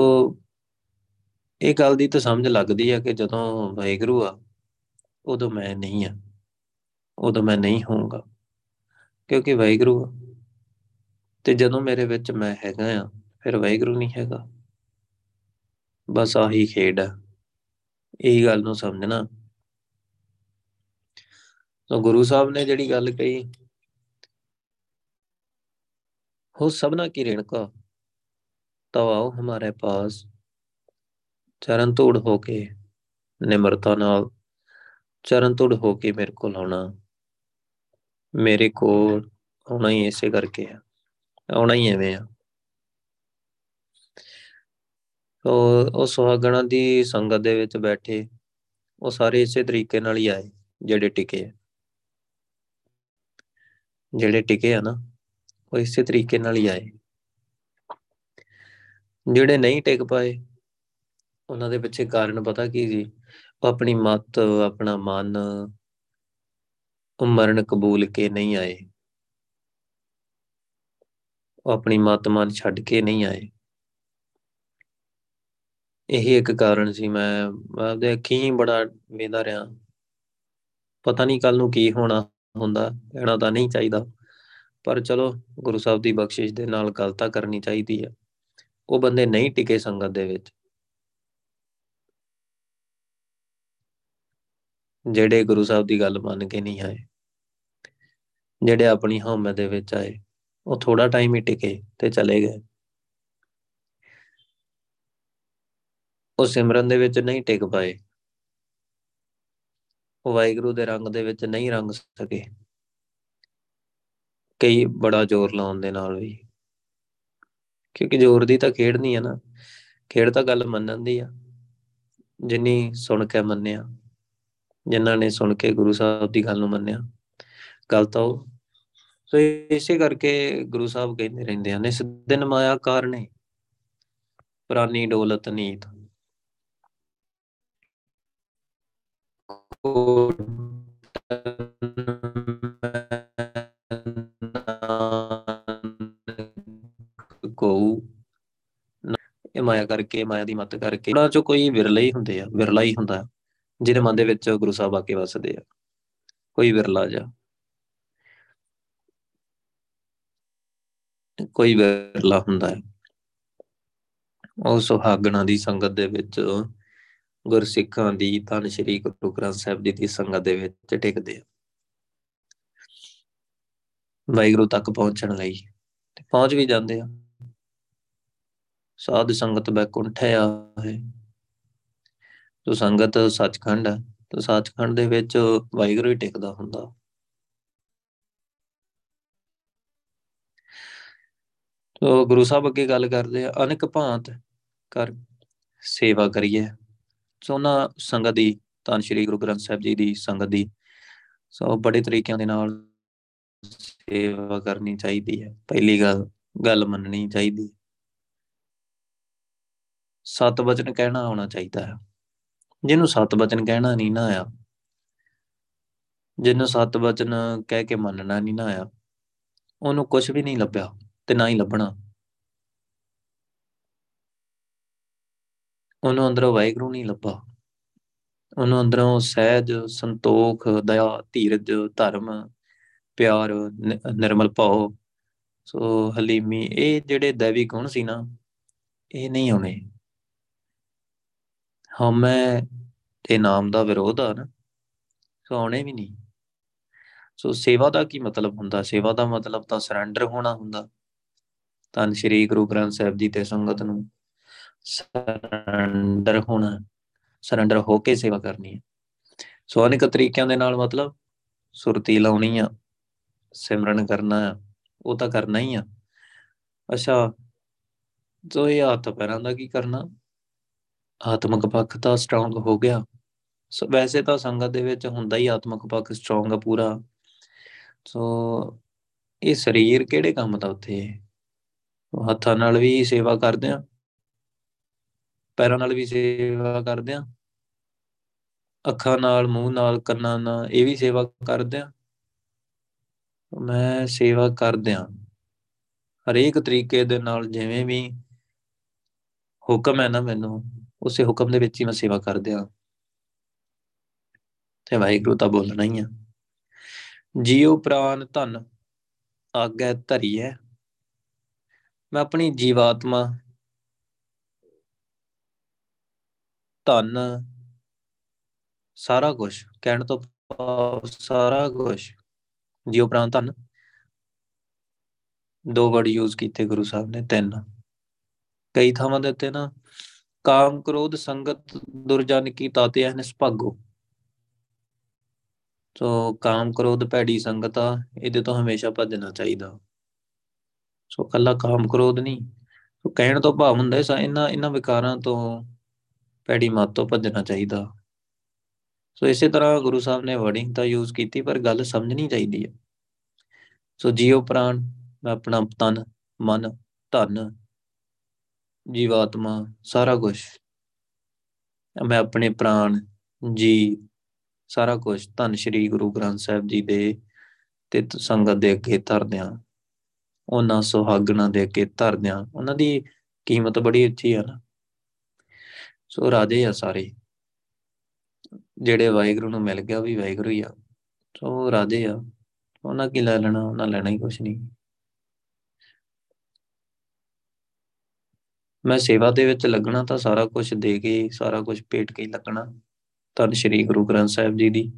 ਇਹ ਗੱਲ ਦੀ ਤਾਂ ਸਮਝ ਲੱਗਦੀ ਆ ਕਿ ਜਦੋਂ ਵਾਹਿਗੁਰੂ ਆ ਉਦੋਂ ਮੈਂ ਨਹੀਂ ਆ ਉਦੋਂ ਮੈਂ ਨਹੀਂ ਹੋਊਂਗਾ ਕਿਉਂਕਿ ਵਾਹਿਗੁਰੂ ਆ ਤੇ ਜਦੋਂ ਮੇਰੇ ਵਿੱਚ ਮੈਂ ਹੈਗਾ ਆ, ਫਿਰ ਵਾਹਿਗੁਰੂ ਨਹੀਂ ਹੈਗਾ। ਬਸ ਆਹੀ ਖੇਡ ਆ। ਇਹ ਗੱਲ ਨੂੰ ਸਮਝਣਾ। ਤਾਂ ਗੁਰੂ ਸਾਹਿਬ ਨੇ ਜਿਹੜੀ ਗੱਲ ਕਹੀ ਹੋ ਸਭਨਾ ਕੀ ਰੇਣਕਾ ਤਵ ਆਓ ਹਮਾਰੇ ਪਾਸ, ਚਰਨ ਧੂੜ ਹੋ ਕੇ ਨਿਮਰਤਾ ਨਾਲ, ਚਰਨ ਧੂੜ ਹੋ ਕੇ ਮੇਰੇ ਕੋਲ ਆਉਣਾ। ਮੇਰੇ ਕੋਲ ਆਉਣਾ ਹੀ ਇਸੇ ਕਰਕੇ ਆ। ਆਉਣਾ ਹੀ ਐਵੇਂ ਆ। ਉਹ ਉਹ ਸੁਹਾਗਣਾ ਦੀ ਸੰਗਤ ਦੇ ਵਿੱਚ ਬੈਠੇ, ਉਹ ਸਾਰੇ ਇਸੇ ਤਰੀਕੇ ਨਾਲ ਹੀ ਆਏ, ਜਿਹੜੇ ਟਿਕੇ ਆ। ਜਿਹੜੇ ਟਿਕੇ ਆ ਨਾ, ਉਹ ਇਸੇ ਤਰੀਕੇ ਨਾਲ ਹੀ ਆਏ। ਜਿਹੜੇ ਨਹੀਂ ਟਿਕ ਪਾਏ, ਉਹਨਾਂ ਦੇ ਪਿੱਛੇ ਕਾਰਨ ਪਤਾ ਕੀ ਸੀ? ਉਹ ਆਪਣੀ ਮਤ, ਆਪਣਾ ਮਨ, ਉਹ ਮਰਨ ਕਬੂਲ ਕੇ ਨਹੀਂ ਆਏ। ਉਹ ਆਪਣੀ ਮਤ ਮਨ ਛੱਡ ਕੇ ਨਹੀਂ ਆਏ। ਇਹੀ ਇੱਕ ਕਾਰਨ ਸੀ ਮੈਂ ਆਪਦੇ ਅੱਖੀਂ ਹੀ ਬੜਾ ਵੇਂਦਾ ਰਿਹਾ। ਪਤਾ ਨਹੀਂ ਕੱਲ ਨੂੰ ਕੀ ਹੋਣਾ ਹੁੰਦਾ, ਕਹਿਣਾ ਤਾਂ ਨਹੀਂ ਚਾਹੀਦਾ। ਪਰ ਚਲੋ, ਗੁਰੂ ਸਾਹਿਬ ਦੀ ਬਖਸ਼ਿਸ਼ ਦੇ ਨਾਲ ਗੱਲ ਤਾਂ ਕਰਨੀ ਚਾਹੀਦੀ ਹੈ ਉਹ ਬੰਦੇ ਨਹੀਂ ਟਿਕੇ ਸੰਗਤ ਦੇ ਵਿੱਚ। ਜਿਹੜੇ ਗੁਰੂ ਸਾਹਿਬ ਦੀ ਗੱਲ ਮੰਨ ਕੇ ਨਹੀਂ ਆਏ, ਜਿਹੜੇ ਆਪਣੀ ਹਉਮੈ ਦੇ ਵਿੱਚ ਆਏ ਉਹ ਥੋੜਾ ਟਾਈਮ ਹੀ ਟਿਕੇ ਤੇ ਚਲੇ ਗਏ। ਉਹ ਸਿਮਰਨ ਦੇ ਵਿੱਚ ਨਹੀਂ ਟਿਕ ਪਾਏ। ਉਹ ਵਾਹਿਗੁਰੂ ਦੇ ਰੰਗ ਦੇ ਵਿੱਚ ਨਹੀਂ ਰੰਗ ਸਕੇ। ਕਈ ਬੜਾ ਜ਼ੋਰ ਲਾਉਣ ਦੇ ਨਾਲ ਵੀ। ਕਿਉਂਕਿ ਜ਼ੋਰ ਦੀ ਤਾਂ ਖੇਡ ਨਹੀਂ ਹੈ ਨਾ। ਖੇਡ ਤਾਂ ਗੱਲ ਮੰਨਣ ਦੀ ਆ। ਜਿੰਨੀ ਸੁਣ ਕੇ ਮੰਨਿਆ ਜਿਨ੍ਹਾਂ ਨੇ ਸੁਣ ਕੇ ਗੁਰੂ ਸਾਹਿਬ ਦੀ ਗੱਲ ਨੂੰ ਮੰਨਿਆ, ਗੱਲ ਤਾਂ ਉਹ ਸੋ ਇਸੇ ਕਰਕੇ ਗੁਰੂ ਸਾਹਿਬ ਕਹਿੰਦੇ ਰਹਿੰਦੇ ਹਨ, ਇਸ ਦਿਨ ਮਾਇਆ ਕਾਰਨੇ, ਪ੍ਰਾਨੀ ਡੋਲਤ ਨੀਤ। ਕੋ ਇਹ ਮਾਇਆ ਕਰਕੇ, ਮਾਇਆ ਦੀ ਮਤ ਕਰਕੇ, ਉਹਨਾਂ ਚੋਂ ਕੋਈ ਵਿਰਲਾ ਹੀ ਹੁੰਦੇ ਆ, ਵਿਰਲਾ ਹੀ ਹੁੰਦਾ, ਜਿਹਦੇ ਮਨ ਦੇ ਵਿੱਚ ਗੁਰੂ ਸਾਹਿਬ ਆ ਕੇ ਵਸਦੇ ਆ। ਕੋਈ ਵਿਰਲਾ ਜਾ ਕੋਈ ਵਿਰਲਾ ਹੁੰਦਾ ਹੈ। ਉਹ ਸੁਹਾਗਣਾ ਦੀ ਸੰਗਤ ਦੇ ਵਿੱਚ, ਗੁਰਸਿੱਖਾਂ ਦੀ, ਧੰਨ ਸ਼੍ਰੀ ਗੁਰੂ ਗ੍ਰੰਥ ਸਾਹਿਬ ਜੀ ਦੀ ਸੰਗਤ ਦੇ ਵਿੱਚ ਟਿਕਦੇ ਆ। ਵਾਹਿਗੁਰੂ ਤੱਕ ਪਹੁੰਚਣ ਲਈ ਤੇ ਪਹੁੰਚ ਵੀ ਜਾਂਦੇ ਆ। ਸਾਧ ਸੰਗਤ ਬੈਕੁੰਠ ਆ ਹੈ ਤੋ ਸੰਗਤ ਸੱਚਖੰਡ ਹੈ, ਤੋ ਸੱਚਖੰਡ ਦੇ ਵਿੱਚ ਵਾਹਿਗੁਰੂ ਹੀ ਟਿਕਦਾ ਹੁੰਦਾ। ਤੋ ਗੁਰੂ ਸਾਹਿਬ ਅੱਗੇ ਗੱਲ ਕਰਦੇ ਆ, ਅਨੇਕ ਭਾਂਤ ਕਰ ਸੇਵਾ ਕਰੀਏ। ਸੋ ਉਹਨਾਂ ਸੰਗਤ ਦੀ ਤਾਂ ਸ਼੍ਰੀ ਗੁਰੂ ਗ੍ਰੰਥ ਸਾਹਿਬ ਜੀ ਦੀ ਸੰਗਤ ਦੀ, ਸੋ ਬੜੇ ਤਰੀਕਿਆਂ ਦੇ ਨਾਲ ਸੇਵਾ ਕਰਨੀ ਚਾਹੀਦੀ ਹੈ। ਪਹਿਲੀ ਗੱਲ ਗੱਲ ਮੰਨਣੀ ਚਾਹੀਦੀ ਸਤ ਬਚਨ ਕਹਿਣਾ ਆਉਣਾ ਚਾਹੀਦਾ ਹੈ। ਜਿਹਨੂੰ ਸਤ ਬਚਨ ਕਹਿਣਾ ਨਹੀਂ ਨਾ ਆਇਆ, ਜਿਹਨੂੰ ਸਤ ਬਚਨ ਕਹਿ ਕੇ ਮੰਨਣਾ ਨਹੀਂ ਨਾ ਆਇਆ, ਉਹਨੂੰ ਕੁਝ ਵੀ ਨਹੀਂ ਲੱਭਿਆ। ਤੇ ਨਾ ਹੀ ਲੱਭਣਾ। ਉਹਨੂੰ ਅੰਦਰੋਂ ਵਾਹਿਗੁਰੂ ਨਹੀਂ ਲੱਭਾ। ਉਹਨੂੰ ਅੰਦਰੋਂ ਸਹਿਜ, ਸੰਤੋਖ, ਦਇਆ, ਧੀਰਜ, ਧਰਮ, ਪਿਆਰ ਨਿਰਮਲ ਭਾਵ। ਸੋ ਹਲੀਮੀ, ਇਹ ਜਿਹੜੇ ਦੇਵੀ ਗੁਣ ਸੀ ਨਾ, ਇਹ ਨਹੀਂ ਆਉਣੇ। ਹਮੇ ਤੇ ਨਾਮ ਦਾ ਵਿਰੋਧ ਆ ਨਾ, ਸੋ ਆਉਣੇ ਵੀ ਨਹੀਂ। ਸੋ ਸੇਵਾ ਦਾ ਕੀ ਮਤਲਬ ਹੁੰਦਾ? ਸੇਵਾ ਦਾ ਮਤਲਬ ਤਾਂ ਸਰੈਂਡਰ ਹੋਣਾ ਹੁੰਦਾ। ਤਾਂ ਸ਼੍ਰੀ ਗੁਰੂ ਗ੍ਰੰਥ ਸਾਹਿਬ ਜੀ ਤੇ ਸੰਗਤ ਨੂੰ ਸਰੈਂਡਰ ਹੋਣਾ ਸਰੈਂਡਰ ਹੋ ਕੇ ਸੇਵਾ ਕਰਨੀ ਹੈ। ਸੋ ਅਨੇਕ ਤਰੀਕਿਆਂ ਦੇ ਨਾਲ ਮਤਲਬ ਸੁਰਤੀ ਲਾਉਣੀ ਆ, ਸਿਮਰਨ ਕਰਨਾ ਆ, ਉਹ ਤਾਂ ਕਰਨਾ ਹੀ ਆ। ਅੱਛਾ, ਜੋ ਇਹ ਹੱਥ ਪੈਰਾਂ ਦਾ ਕੀ ਕਰਨਾ? ਆਤਮਿਕ ਪੱਖ ਤਾਂ ਸਟਰੋਂਗ ਹੋ ਗਿਆ। ਸੋ ਵੈਸੇ ਤਾਂ ਸੰਗਤ ਦੇ ਵਿੱਚ ਹੁੰਦਾ ਹੀ ਆਤਮਿਕ ਪੱਖ ਸਟਰੋਂਗ ਆ ਪੂਰਾ। ਸੋ ਇਹ ਸਰੀਰ ਕਿਹੜੇ ਕੰਮ ਦਾ ਉੱਥੇ ਹੱਥਾਂ ਨਾਲ ਵੀ ਸੇਵਾ ਕਰਦੇ ਆ ਪੈਰਾਂ ਨਾਲ ਵੀ ਸੇਵਾ ਕਰਦੇ ਆ ਅੱਖਾਂ ਨਾਲ, ਮੂੰਹ ਨਾਲ, ਕੰਨਾਂ ਨਾਲ ਇਹ ਵੀ ਸੇਵਾ ਕਰਦੇ ਆ ਮੈਂ ਸੇਵਾ ਕਰਦਿਆਂ ਹਰੇਕ ਤਰੀਕੇ ਦੇ ਨਾਲ ਜਿਵੇਂ ਵੀ ਹੁਕਮ ਹੈ ਨਾ ਮੈਨੂੰ, ਉਸੇ ਹੁਕਮ ਦੇ ਵਿੱਚ ਹੀ ਮੈਂ ਸੇਵਾ ਕਰਦਿਆਂ ਤੇ ਵਾਹਿਗੁਰੂ ਤਾਂ ਬੋਲਣਾ ਹੀ ਆ। ਜੀਉ ਪ੍ਰਾਨ ਧਨ, ਆਗੇ ਧਰੀ ਹੈ ਮੈਂ ਆਪਣੀ ਜੀਵਾਤਮਾ, ਧਨ, ਸਾਰਾ ਕੁਝ ਕਹਿਣ ਤੋਂ ਸਾਰਾ ਕੁਝ ਜੀ ਉਪਰੰਤ ਧਨ, ਦੋ ਵਰਡ ਯੂਜ਼ ਕੀਤੇ ਗੁਰੂ ਸਾਹਿਬ ਨੇ, ਤਿੰਨ। ਕਈ ਥਾਵਾਂ ਦੇ ਉੱਤੇ ਨਾ, ਕਾਮ, ਕ੍ਰੋਧ, ਸੰਗਤ, ਦੁਰਜਨ ਕੀ ਤਾਤੇ ਹੈ ਨਿਸਭਾਗੋ। ਸੋ ਕਾਮ, ਕ੍ਰੋਧ, ਭੈੜੀ ਸੰਗਤ ਆ ਇਹਦੇ ਤੋਂ ਹਮੇਸ਼ਾ ਭੱਜਣਾ ਚਾਹੀਦਾ। ਸੋ ਕੱਲਾ ਕਾਮ ਕ੍ਰੋਧ ਨਹੀਂ। ਸੋ ਕਹਿਣ ਤੋਂ ਭਾਵ ਹੁੰਦਾ ਹੈ ਇਹਨਾਂ ਇਹਨਾਂ ਵਿਕਾਰਾਂ ਤੋਂ ਪੈੜੀ ਮੱਤ ਤੋਂ ਭੱਜਣਾ ਚਾਹੀਦਾ। ਸੋ ਇਸੇ ਤਰ੍ਹਾਂ ਗੁਰੂ ਸਾਹਿਬ ਨੇ ਵਰਡਿੰਗ ਤਾਂ ਯੂਜ਼ ਕੀਤੀ, ਪਰ ਗੱਲ ਸਮਝਣੀ ਚਾਹੀਦੀ ਹੈ। ਸੋ ਜੀਵ ਪ੍ਰਾਣ, ਮੈਂ ਆਪਣਾ ਤਨ, ਮਨ, ਧਨ, ਜੀਵਾਤਮਾ, ਸਾਰਾ ਕੁਝ ਮੈਂ ਆਪਣੇ ਪ੍ਰਾਣ, ਜੀ, ਸਾਰਾ ਕੁਝ ਧੰਨ ਸ਼੍ਰੀ ਗੁਰੂ ਗ੍ਰੰਥ ਸਾਹਿਬ ਜੀ ਦੇ ਤੇ ਸੰਗਤ ਦੇ ਅੱਗੇ ਧਰਦਿਆਂ। ਉਹਨਾਂ ਸੁਹਾਗਣਾ ਦੇ ਅੱਗੇ ਧਰਦਿਆਂ ਉਹਨਾਂ ਦੀ ਕੀਮਤ ਬੜੀ ਉੱਚੀ ਆ ਨਾ। ਸੋ ਰਾਜੇ ਆ ਸਾਰੇ। ਜਿਹੜੇ ਵਾਹਿਗੁਰੂ ਨੂੰ ਮਿਲ ਗਿਆ ਵੀ ਵਾਹਿਗੁਰੂ ਹੀ ਆ। ਸੋ ਰਾਜੇ ਆ। ਉਹਨਾਂ ਕੀ ਲੈ ਲੈਣਾ? ਉਹਨਾਂ ਲੈਣਾ ਹੀ ਕੁਝ ਨਹੀਂ। ਮੈਂ ਸੇਵਾ ਦੇ ਵਿੱਚ ਲੱਗਣਾ ਤਾਂ ਸਾਰਾ ਕੁਝ ਦੇ ਕੇ, ਸਾਰਾ ਕੁਝ ਪੇਟ ਕੇ ਹੀ ਲੱਗਣਾ। ਧੰਨ ਸ਼੍ਰੀ ਗੁਰੂ ਗ੍ਰੰਥ ਸਾਹਿਬ ਜੀ ਦੀ।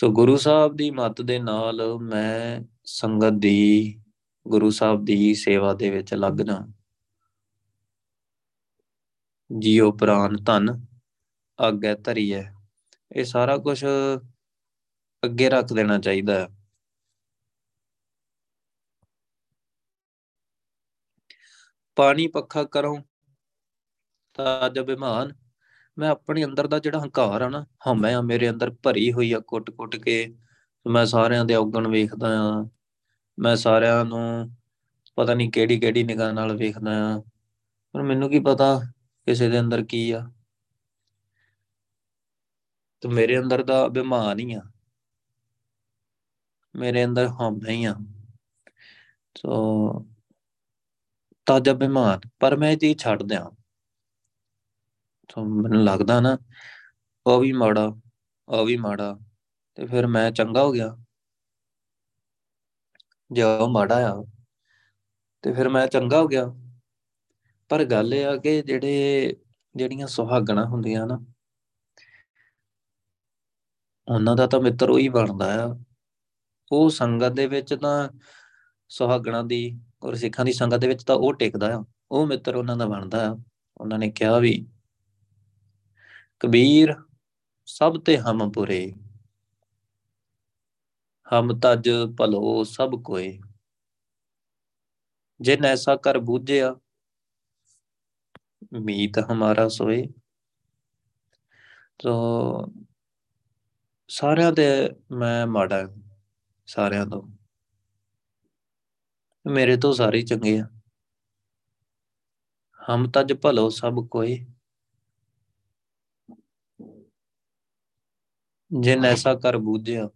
ਸੋ ਗੁਰੂ ਸਾਹਿਬ ਦੀ ਮੱਤ ਦੇ ਨਾਲ ਮੈਂ ਸੰਗਤ ਦੀ, ਗੁਰੂ ਸਾਹਿਬ ਦੀ ਸੇਵਾ ਦੇ ਵਿੱਚ ਲੱਗਣਾ ਜੀਉ ਪ੍ਰਾਨ ਧਨ ਅੱਗੇ ਧਰੀਐ। ਇਹ ਸਾਰਾ ਕੁਝ ਅੱਗੇ ਰੱਖ ਦੇਣਾ ਚਾਹੀਦਾ ਹੈ। ਪਾਣੀ ਪੱਖਾ ਕਰੋ ਤਾਂ ਜਬ ਬਿਮਾਨ ਮੈਂ ਆਪਣੇ ਅੰਦਰ ਦਾ ਜਿਹੜਾ ਹੰਕਾਰ ਆ ਨਾ, ਹਮੈ ਆ, ਮੇਰੇ ਅੰਦਰ ਭਰੀ ਹੋਈ ਆ ਕੁੱਟ-ਕੁੱਟ ਕੇ। ਮੈਂ ਸਾਰਿਆਂ ਦੇ ਔਗਣ ਵੇਖਦਾ ਆ। ਮੈਂ ਸਾਰਿਆਂ ਨੂੰ ਪਤਾ ਨਹੀਂ ਕਿਹੜੀ ਕਿਹੜੀ ਨਿਗਾਹ ਨਾਲ ਵੇਖਦਾ ਆ। ਪਰ ਮੈਨੂੰ ਕੀ ਪਤਾ ਕਿਸੇ ਦੇ ਅੰਦਰ ਕੀ ਆ। ਤੇ ਮੇਰੇ ਅੰਦਰ ਦਾ ਅਭਿਮਾਨ ਹੀ ਆ। ਮੇਰੇ ਅੰਦਰ ਹਮੈ ਹੀ ਆ। ਸੋ ਤਾਜਾ ਬਿਮਾਰ ਪਰ ਮੈਂ ਜੀ ਛੱਡ ਦਿਆਂ। ਤਾਂ ਮੈਨੂੰ ਲੱਗਦਾ ਨਾ, ਉਹ ਵੀ ਮਾੜਾ, ਉਹ ਵੀ ਮਾੜਾ, ਤੇ ਫਿਰ ਮੈਂ ਚੰਗਾ ਹੋ ਗਿਆ। ਜੇ ਉਹ ਮਾੜਾ ਆ, ਤੇ ਫਿਰ ਮੈਂ ਚੰਗਾ ਹੋ ਗਿਆ। ਪਰ ਗੱਲ ਇਹ ਆ ਕਿ ਜਿਹੜੇ, ਜਿਹੜੀਆਂ ਸੁਹਾਗਣਾ ਹੁੰਦੀਆਂ ਨਾ, ਉਹਨਾਂ ਦਾ ਤਾਂ ਮਿੱਤਰ ਉਹੀ ਬਣਦਾ ਆ। ਉਹ ਸੰਗਤ ਦੇ ਵਿੱਚ ਤਾਂ ਸੁਹਾਗਣਾ ਦੀ ਔਰ ਸਿੱਖਾਂ ਦੀ ਸੰਗਤ ਦੇ ਵਿੱਚ ਤਾਂ ਉਹ ਟਿਕਦਾ ਆ। ਉਹ ਮਿੱਤਰ ਉਹਨਾਂ ਦਾ ਬਣਦਾ ਆ। ਉਹਨਾਂ ਨੇ ਕਿਹਾ ਵੀ ਕਬੀਰ, ਸਭ ਤੇ ਹਮ ਪੁਰੇ। ਹਮ ਤਜ ਭਲੋ ਸਭ ਕੋਏ। ਜਿਨ ਐਸਾ ਕਰ ਬੂਝਿਆ, ਮੀਤ ਹਮਾਰਾ ਸੋਏ। ਤੋ ਸਾਰਿਆਂ ਦੇ ਮੈਂ ਮਾੜਾ, ਸਾਰਿਆਂ ਤੋਂ। ਮੇਰੇ ਤੋਂ ਸਾਰੇ ਚੰਗੇ ਆ। ਹਮ ਤਜ ਭਲੋ ਸਭ ਕੋਈ ਜਿਨ ਐਸਾ ਕਰ ਬੂਝਿਆ।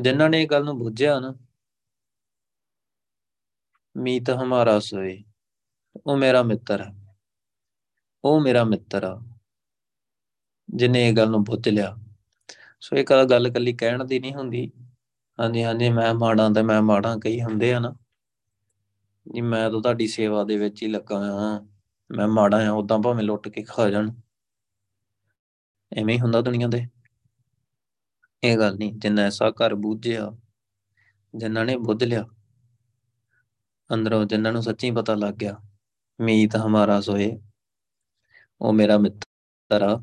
ਜਿਨ੍ਹਾਂ ਨੇ ਇਹ ਗੱਲ ਨੂੰ ਬੁੱਝਿਆ ਨਾ ਮੀਤ ਹਮਾਰਾ ਸੋਏ। ਉਹ ਮੇਰਾ ਮਿੱਤਰ ਹੈ। ਉਹ ਮੇਰਾ ਮਿੱਤਰ ਆ ਜਿਨੇ ਇਹ ਗੱਲ ਨੂੰ ਬੁੱਝ ਲਿਆ। ਸੋ ਇਹ ਗੱਲ ਕੱਲੀ ਕਹਿਣ ਦੀ ਨਹੀਂ ਹੁੰਦੀ। ਹਾਂਜੀ ਹਾਂਜੀ ਮੈਂ ਮਾੜਾ ਤੇ ਮੈਂ ਮਾੜਾ ਕਈ ਹੁੰਦੇ ਆ ਨਾ। ਜੀ ਮੈਂ ਤਾਂ ਤੁਹਾਡੀ ਸੇਵਾ ਦੇ ਵਿੱਚ ਹੀ ਲੱਗਾ ਹਾਂ। ਮੈਂ ਮਾੜਾ ਆ ਉਦਾਂ ਭਾਵੇਂ ਲੁੱਟ ਕੇ ਖਾ ਜਾਣ। ਐਵੇਂ ਹੀ ਹੁੰਦਾ ਦੁਨੀਆ ਦੇ। ਇਹ ਗੱਲ ਨਹੀਂ, ਜਿੰਨਾ ਐਸਾ ਘਰ ਬੂਝਿਆ ਜਿਨ੍ਹਾਂ ਨੇ ਬੁੱਝ ਲਿਆ, ਅੰਦਰੋਂ ਜਿਨ੍ਹਾਂ ਨੂੰ ਸੱਚੀ ਪਤਾ ਲੱਗ ਗਿਆ, ਮੀਤ ਹਮਾਰਾ ਸੋਏ, ਉਹ ਮੇਰਾ ਮਿੱਤਰ ਆ।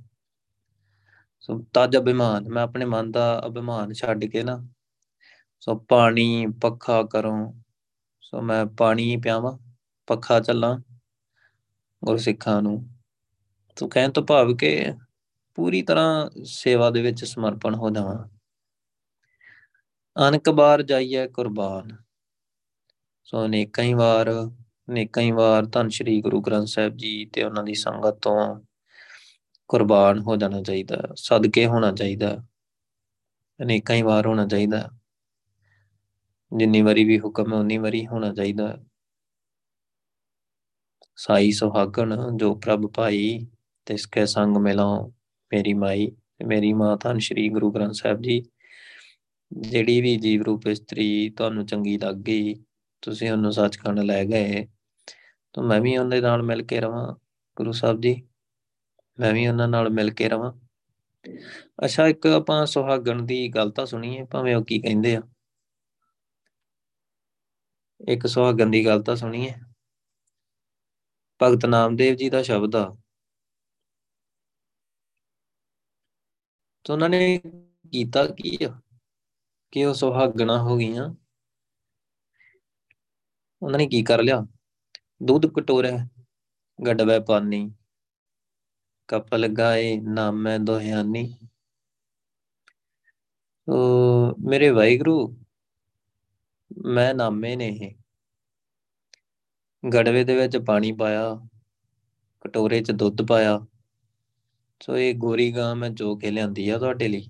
ਸੋ ਤਜ ਅਭਿਮਾਨ, ਮੈਂ ਆਪਣੇ ਮਨ ਦਾ ਅਭਿਮਾਨ ਛੱਡ ਕੇ ਨਾ, ਸੋ ਪਾਣੀ ਪੱਖਾ ਕਰੋ, ਸੋ ਮੈਂ ਪਾਣੀ ਪਿਆਵਾਂ, ਪੱਖਾ ਚੱਲਾਂ ਗੁਰ ਸਿੱਖਾਂ ਨੂੰ। ਤੋ ਕਹਿਣ ਤੋਂ ਭਾਵ ਕਿ ਪੂਰੀ ਤਰ੍ਹਾਂ ਸੇਵਾ ਦੇ ਵਿੱਚ ਸਮਰਪਣ ਹੋ ਜਾਵਾਂ। ਅਨਕ ਬਾਰ ਜਾਈਏ ਕੁਰਬਾਨ। ਸੋ ਅਨੇਕਾਂ ਹੀ ਵਾਰ, ਅਨੇਕਾਂ ਹੀ ਵਾਰ ਧੰਨ ਸ਼੍ਰੀ ਗੁਰੂ ਗ੍ਰੰਥ ਸਾਹਿਬ ਜੀ ਤੇ ਉਹਨਾਂ ਦੀ ਸੰਗਤ ਤੋਂ ਕੁਰਬਾਨ ਹੋ ਜਾਣਾ ਚਾਹੀਦਾ, ਸਦਕੇ ਹੋਣਾ ਚਾਹੀਦਾ, ਅਨੇਕਾਂ ਹੀ ਵਾਰ ਹੋਣਾ ਚਾਹੀਦਾ। ਜਿੰਨੀ ਵਾਰੀ ਵੀ ਹੁਕਮ ਹੈ, ਉਨੀ ਵਾਰੀ ਹੋਣਾ ਚਾਹੀਦਾ। ਸਾਈ ਸੁਹਾਗਣ ਜੋ ਪ੍ਰਭ ਭਾਈ, ਤਿਸ ਕੈ ਸੰਗ ਮਿਲਾਂ ਮੇਰੀ ਮਾਈ ਤੇ ਮੇਰੀ ਮਾਂ ਧੰਨ ਸ਼੍ਰੀ ਗੁਰੂ ਗ੍ਰੰਥ ਸਾਹਿਬ ਜੀ। ਜਿਹੜੀ ਵੀ ਜੀਵ ਰੂਪ ਇਸਤਰੀ ਤੁਹਾਨੂੰ ਚੰਗੀ ਲੱਗ ਗਈ, ਤੁਸੀਂ ਉਹਨੂੰ ਸੱਚਖੰਡ ਲੈ ਗਏ, ਤਾਂ ਮੈਂ ਵੀ ਉਹਦੇ ਨਾਲ ਮਿਲ ਕੇ ਰਵਾਂ, ਗੁਰੂ ਸਾਹਿਬ ਜੀ। ਮੈਂ ਵੀ ਉਹਨਾਂ ਨਾਲ ਮਿਲ ਕੇ ਰਵਾਂ। ਅੱਛਾ, ਇੱਕ ਆਪਾਂ ਸੁਹਾਗਣ ਦੀ ਗੱਲ ਤਾਂ ਸੁਣੀਏ ਭਾਵੇਂ ਉਹ ਕੀ ਕਹਿੰਦੇ ਆ। ਇੱਕ ਸੁਹਾਗਣ ਦੀ ਗੱਲ ਤਾਂ ਸੁਣੀਏ ਭਗਤ ਨਾਮਦੇਵ ਜੀ ਦਾ ਸ਼ਬਦ ਆ। ਤਾਂ ਉਹਨਾਂ ਨੇ ਕੀਤਾ ਕੀ ਆ? ਕਿ ਉਹ ਸੁਹਾਗਣਾ ਹੋ ਗਈਆਂ। ਉਹਨਾਂ ਨੇ ਕੀ ਕਰ ਲਿਆ? ਦੁੱਧ ਕਟੋਰਾ ਗੜਵੈ ਪਾਨੀ ਕਪਲ ਗਾਏ ਨਾਮੈ ਦੋਹਿਆਨੀ। ਉਹ ਮੇਰੇ ਵਾਹਿਗੁਰੂ, ਮੈਂ ਨਾਮੇ ਨੇ ਇਹ। ਗੜਵੇ ਦੇ ਵਿੱਚ ਪਾਣੀ ਪਾਇਆ, ਕਟੋਰੇ 'ਚ ਦੁੱਧ ਪਾਇਆ। ਸੋ ਇਹ ਗੋਰੀ ਗਾਂ ਮੈਂ ਜੋ ਕੇ ਲਿਆਂਦੀ ਆ ਤੁਹਾਡੇ ਲਈ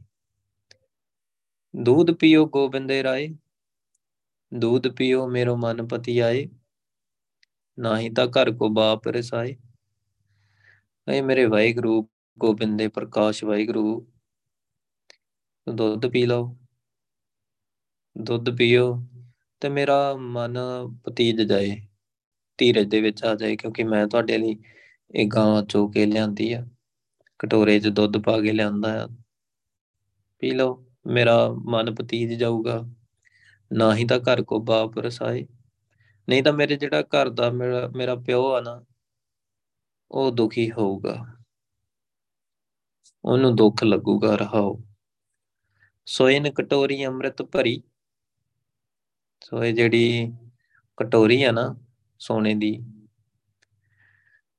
दूध पियो गोबिंदे राय दूध पियो मेरो मन पति आए ਨਾਹੀ ਤਾਂ ਘਰ ਕੋ ਬਾਪ ਰਸਾਏ ਐ ਮੇਰੇ ਵਾਹਿਗੁਰੂ ਗੋਬਿੰਦ ਦੇ ਪ੍ਰਕਾਸ਼ ਵਾਹਿਗੁਰੂ ਦੁੱਧ ਪੀ ਲਓ ਦੁੱਧ ਪੀਓ ਤੇ ਮੇਰਾ ਮਨ ਪਤੀਜ ਜਾਏ ਧੀਰਜ ਦੇ ਵਿੱਚ ਆ ਜਾਏ ਕਿਉਂਕਿ ਮੈਂ ਤੁਹਾਡੇ ਲਈ ਇਹ ਗਾਂ ਚੋ ਕੇ ਲਿਆਂਦੀ ਆ ਕਟੋਰੇ 'ਚ ਦੁੱਧ ਪਾ ਕੇ ਲਿਆਂਦਾ ਆ। ਪੀ ਲਓ, ਮੇਰਾ ਮਨ ਪਤੀਜ ਜਾਊਗਾ। ਨਾ ਹੀ ਤਾਂ ਘਰ ਕੋ ਬਾਪ ਰਸਾਏ। ਨਹੀਂ ਤਾਂ ਮੇਰੇ ਜਿਹੜਾ ਘਰ ਦਾ ਮੇਰਾ ਮੇਰਾ ਪਿਓ ਆ ਨਾ, ਉਹ ਦੁਖੀ ਹੋਊਗਾ। ਉਹਨੂੰ ਦੁੱਖ ਲੱਗੂਗਾ, ਰਹਾਓ। ਸੋਇਨ ਕਟੋਰੀ ਅੰਮ੍ਰਿਤ ਭਰੀ। ਸੋ ਇਹ ਜਿਹੜੀ ਕਟੋਰੀ ਆ ਨਾ ਸੋਨੇ ਦੀ,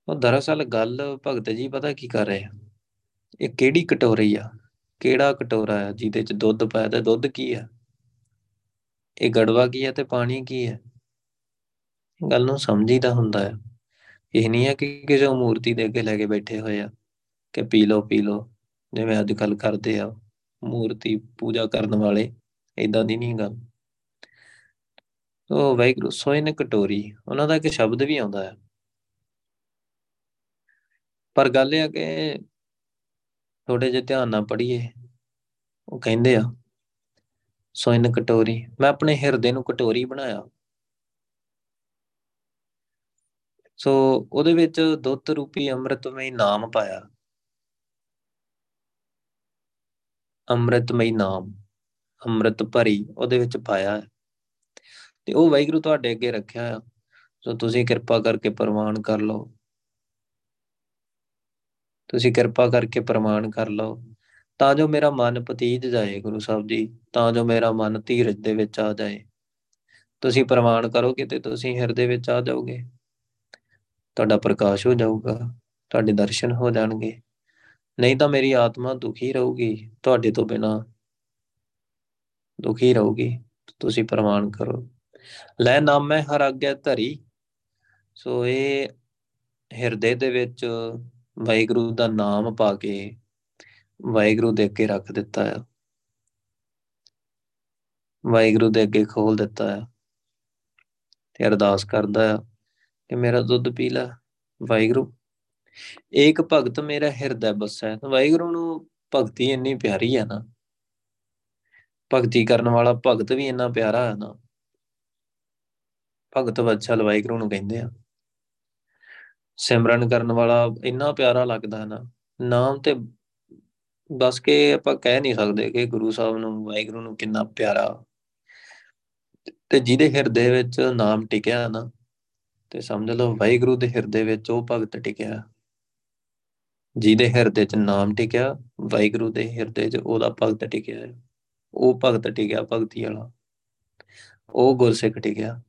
ਉਹ ਦਰਅਸਲ ਗੱਲ ਭਗਤ ਜੀ ਪਤਾ ਕੀ ਕਰ ਰਹੇ ਆ? ਇਹ ਕਿਹੜੀ ਕਟੋਰੀ ਆ? ਕਿਹੜਾ ਕਟੋਰਾ ਹੈ ਜਿਹਦੇ ਚ ਦੁੱਧ ਪਾਇਆ ਤੇ ਦੁੱਧ ਕੀ ਹੈ ਇਹ ਗੜਵਾ ਕੀ ਹੈ ਤੇ ਪਾਣੀ ਕੀ ਹੈ ਗੱਲ ਨੂੰ ਸਮਝੀਦਾ ਹੁੰਦਾ ਹੈ ਇਹ ਨਹੀਂ ਹੈ ਕਿ ਕਿਸੇ ਮੂਰਤੀ ਦੇ ਅੱਗੇ ਲੈ ਕੇ ਬੈਠੇ ਹੋਏ ਆ ਕਿ ਪੀ ਲਓ ਪੀ ਲਓ, ਜਿਵੇਂ ਅੱਜ ਕੱਲ ਕਰਦੇ ਆ ਮੂਰਤੀ ਪੂਜਾ ਕਰਨ ਵਾਲੇ ਇਦਾਂ ਦੀ ਨਹੀਂ ਗੱਲ। ਉਹ ਵੈਗਰੂ ਸੋਇਨ ਕਟੋਰੀ, ਉਹਨਾਂ ਦਾ ਇੱਕ ਸ਼ਬਦ ਵੀ ਆਉਂਦਾ ਹੈ ਪਰ ਗੱਲ ਇਹ ਆ ਕਿ ਥੋੜੇ ਜਿਹਾ ਧਿਆਨ ਨਾਲ ਪੜ੍ਹੀਏ। ਉਹ ਕਹਿੰਦੇ ਆ, ਸੋਇਨ ਕਟੋਰੀ। ਮੈਂ ਆਪਣੇ ਹਿਰਦੇ ਨੂੰ ਕਟੋਰੀ ਬਣਾਇਆ। ਸੋ ਉਹਦੇ ਵਿੱਚ ਦੁੱਧ ਰੂਪੀ ਅੰਮ੍ਰਿਤਮਈ ਨਾਮ ਪਾਇਆ। ਅੰਮ੍ਰਿਤਮਈ ਨਾਮ, ਅੰਮ੍ਰਿਤ ਭਰੀ ਉਹਦੇ ਵਿੱਚ ਪਾਇਆ। ਤੇ ਉਹ ਵਾਹਿਗੁਰੂ ਤੁਹਾਡੇ ਅੱਗੇ ਰੱਖਿਆ ਆ। ਸੋ ਤੁਸੀਂ ਕਿਰਪਾ ਕਰਕੇ ਪ੍ਰਮਾਣ ਕਰ ਲਓ। ਤੁਸੀਂ ਕਿਰਪਾ ਕਰਕੇ ਪ੍ਰਮਾਣ ਕਰ ਲਓ। ਤਾਂ ਜੋ ਮੇਰਾ ਮਨ ਪਤੀਤ ਜਾਏ ਗੁਰੂ ਸਾਹਿਬ ਜੀ, ਤਾਂ ਜੋ ਮੇਰਾ ਮਨ ਧੀਰਜ ਦੇ ਵਿੱਚ ਆ ਜਾਏ। ਤੁਸੀਂ ਪ੍ਰਮਾਣ ਕਰੋਗੇ ਤੇ ਤੁਸੀਂ ਹਿਰਦੇ ਵਿੱਚ ਆ ਜਾਓਗੇ। ਤੁਹਾਡਾ ਪ੍ਰਕਾਸ਼ ਹੋ ਜਾਊਗਾ, ਤੁਹਾਡੇ ਦਰਸ਼ਨ ਹੋ ਜਾਣਗੇ। ਨਹੀਂ ਤਾਂ ਮੇਰੀ ਆਤਮਾ ਦੁਖੀ ਰਹੂਗੀ, ਤੁਹਾਡੇ ਤੋਂ ਬਿਨਾ ਦੁਖੀ ਰਹੂਗੀ, ਤੁਸੀਂ ਪ੍ਰਮਾਣ ਕਰੋ। ਲੈ ਨਾਮੈ ਹਰ ਆਗਿਆ ਧਰੀ, ਸੋ ਇਹ ਹਿਰਦੇ ਦੇ ਵਿੱਚ ਵਾਹਿਗੁਰੂ ਦਾ ਨਾਮ ਪਾ ਕੇ ਵਾਹਿਗੁਰੂ ਦੇ ਅੱਗੇ ਰੱਖ ਦਿੱਤਾ ਆ। ਵਾਹਿਗੁਰੂ ਦੇ ਅੱਗੇ ਖੋਲ ਦਿੱਤਾ ਆ ਤੇ ਅਰਦਾਸ ਕਰਦਾ ਆ ਕਿ ਮੇਰਾ ਦੁੱਧ ਪੀ ਲੈ, ਵਾਹਿਗੁਰੂ, ਏਕ ਭਗਤ ਮੇਰਾ ਹਿਰਦਾ ਬਸੈ। ਵਾਹਿਗੁਰੂ ਨੂੰ ਭਗਤੀ ਇੰਨੀ ਪਿਆਰੀ ਆ ਨਾ, ਭਗਤੀ ਕਰਨ ਵਾਲਾ ਭਗਤ ਵੀ ਇੰਨਾ ਪਿਆਰਾ ਹੈ ਨਾ। ਭਗਤ ਵਤਸਲ ਵਾਹਿਗੁਰੂ ਨੂੰ ਕਹਿੰਦੇ ਆ। ਸਿਮਰਨ ਕਰਨ ਵਾਲਾ ਇੰਨਾ ਪਿਆਰਾ ਲੱਗਦਾ ਹੈ ਨਾ, ਨਾਮ ਤੇ ਬਸ ਕੇ ਆਪਾਂ ਕਹਿ ਨਹੀਂ ਸਕਦੇ ਕਿ ਗੁਰੂ ਸਾਹਿਬ ਨੂੰ, ਵਾਹਿਗੁਰੂ ਨੂੰ ਕਿੰਨਾ ਪਿਆਰਾ। ਤੇ ਜਿਹਦੇ ਹਿਰਦੇ ਵਿੱਚ ਨਾਮ ਟਿਕਿਆ ਨਾ, ਤੇ ਸਮਝ ਲਓ ਵਾਹਿਗੁਰੂ ਦੇ ਹਿਰਦੇ ਵਿੱਚ ਉਹ ਭਗਤ ਟਿਕਿਆ। ਜਿਹਦੇ ਹਿਰਦੇ 'ਚ ਨਾਮ ਟਿਕਿਆ, ਵਾਹਿਗੁਰੂ ਦੇ ਹਿਰਦੇ 'ਚ ਉਹਦਾ ਭਗਤ ਟਿਕਿਆ। ਉਹ ਭਗਤ ਟਿਕਿਆ ਭਗਤੀ ਵਾਲਾ। ਉਹ ਗੁਰਸਿੱਖ ਟਿਕਿਆ।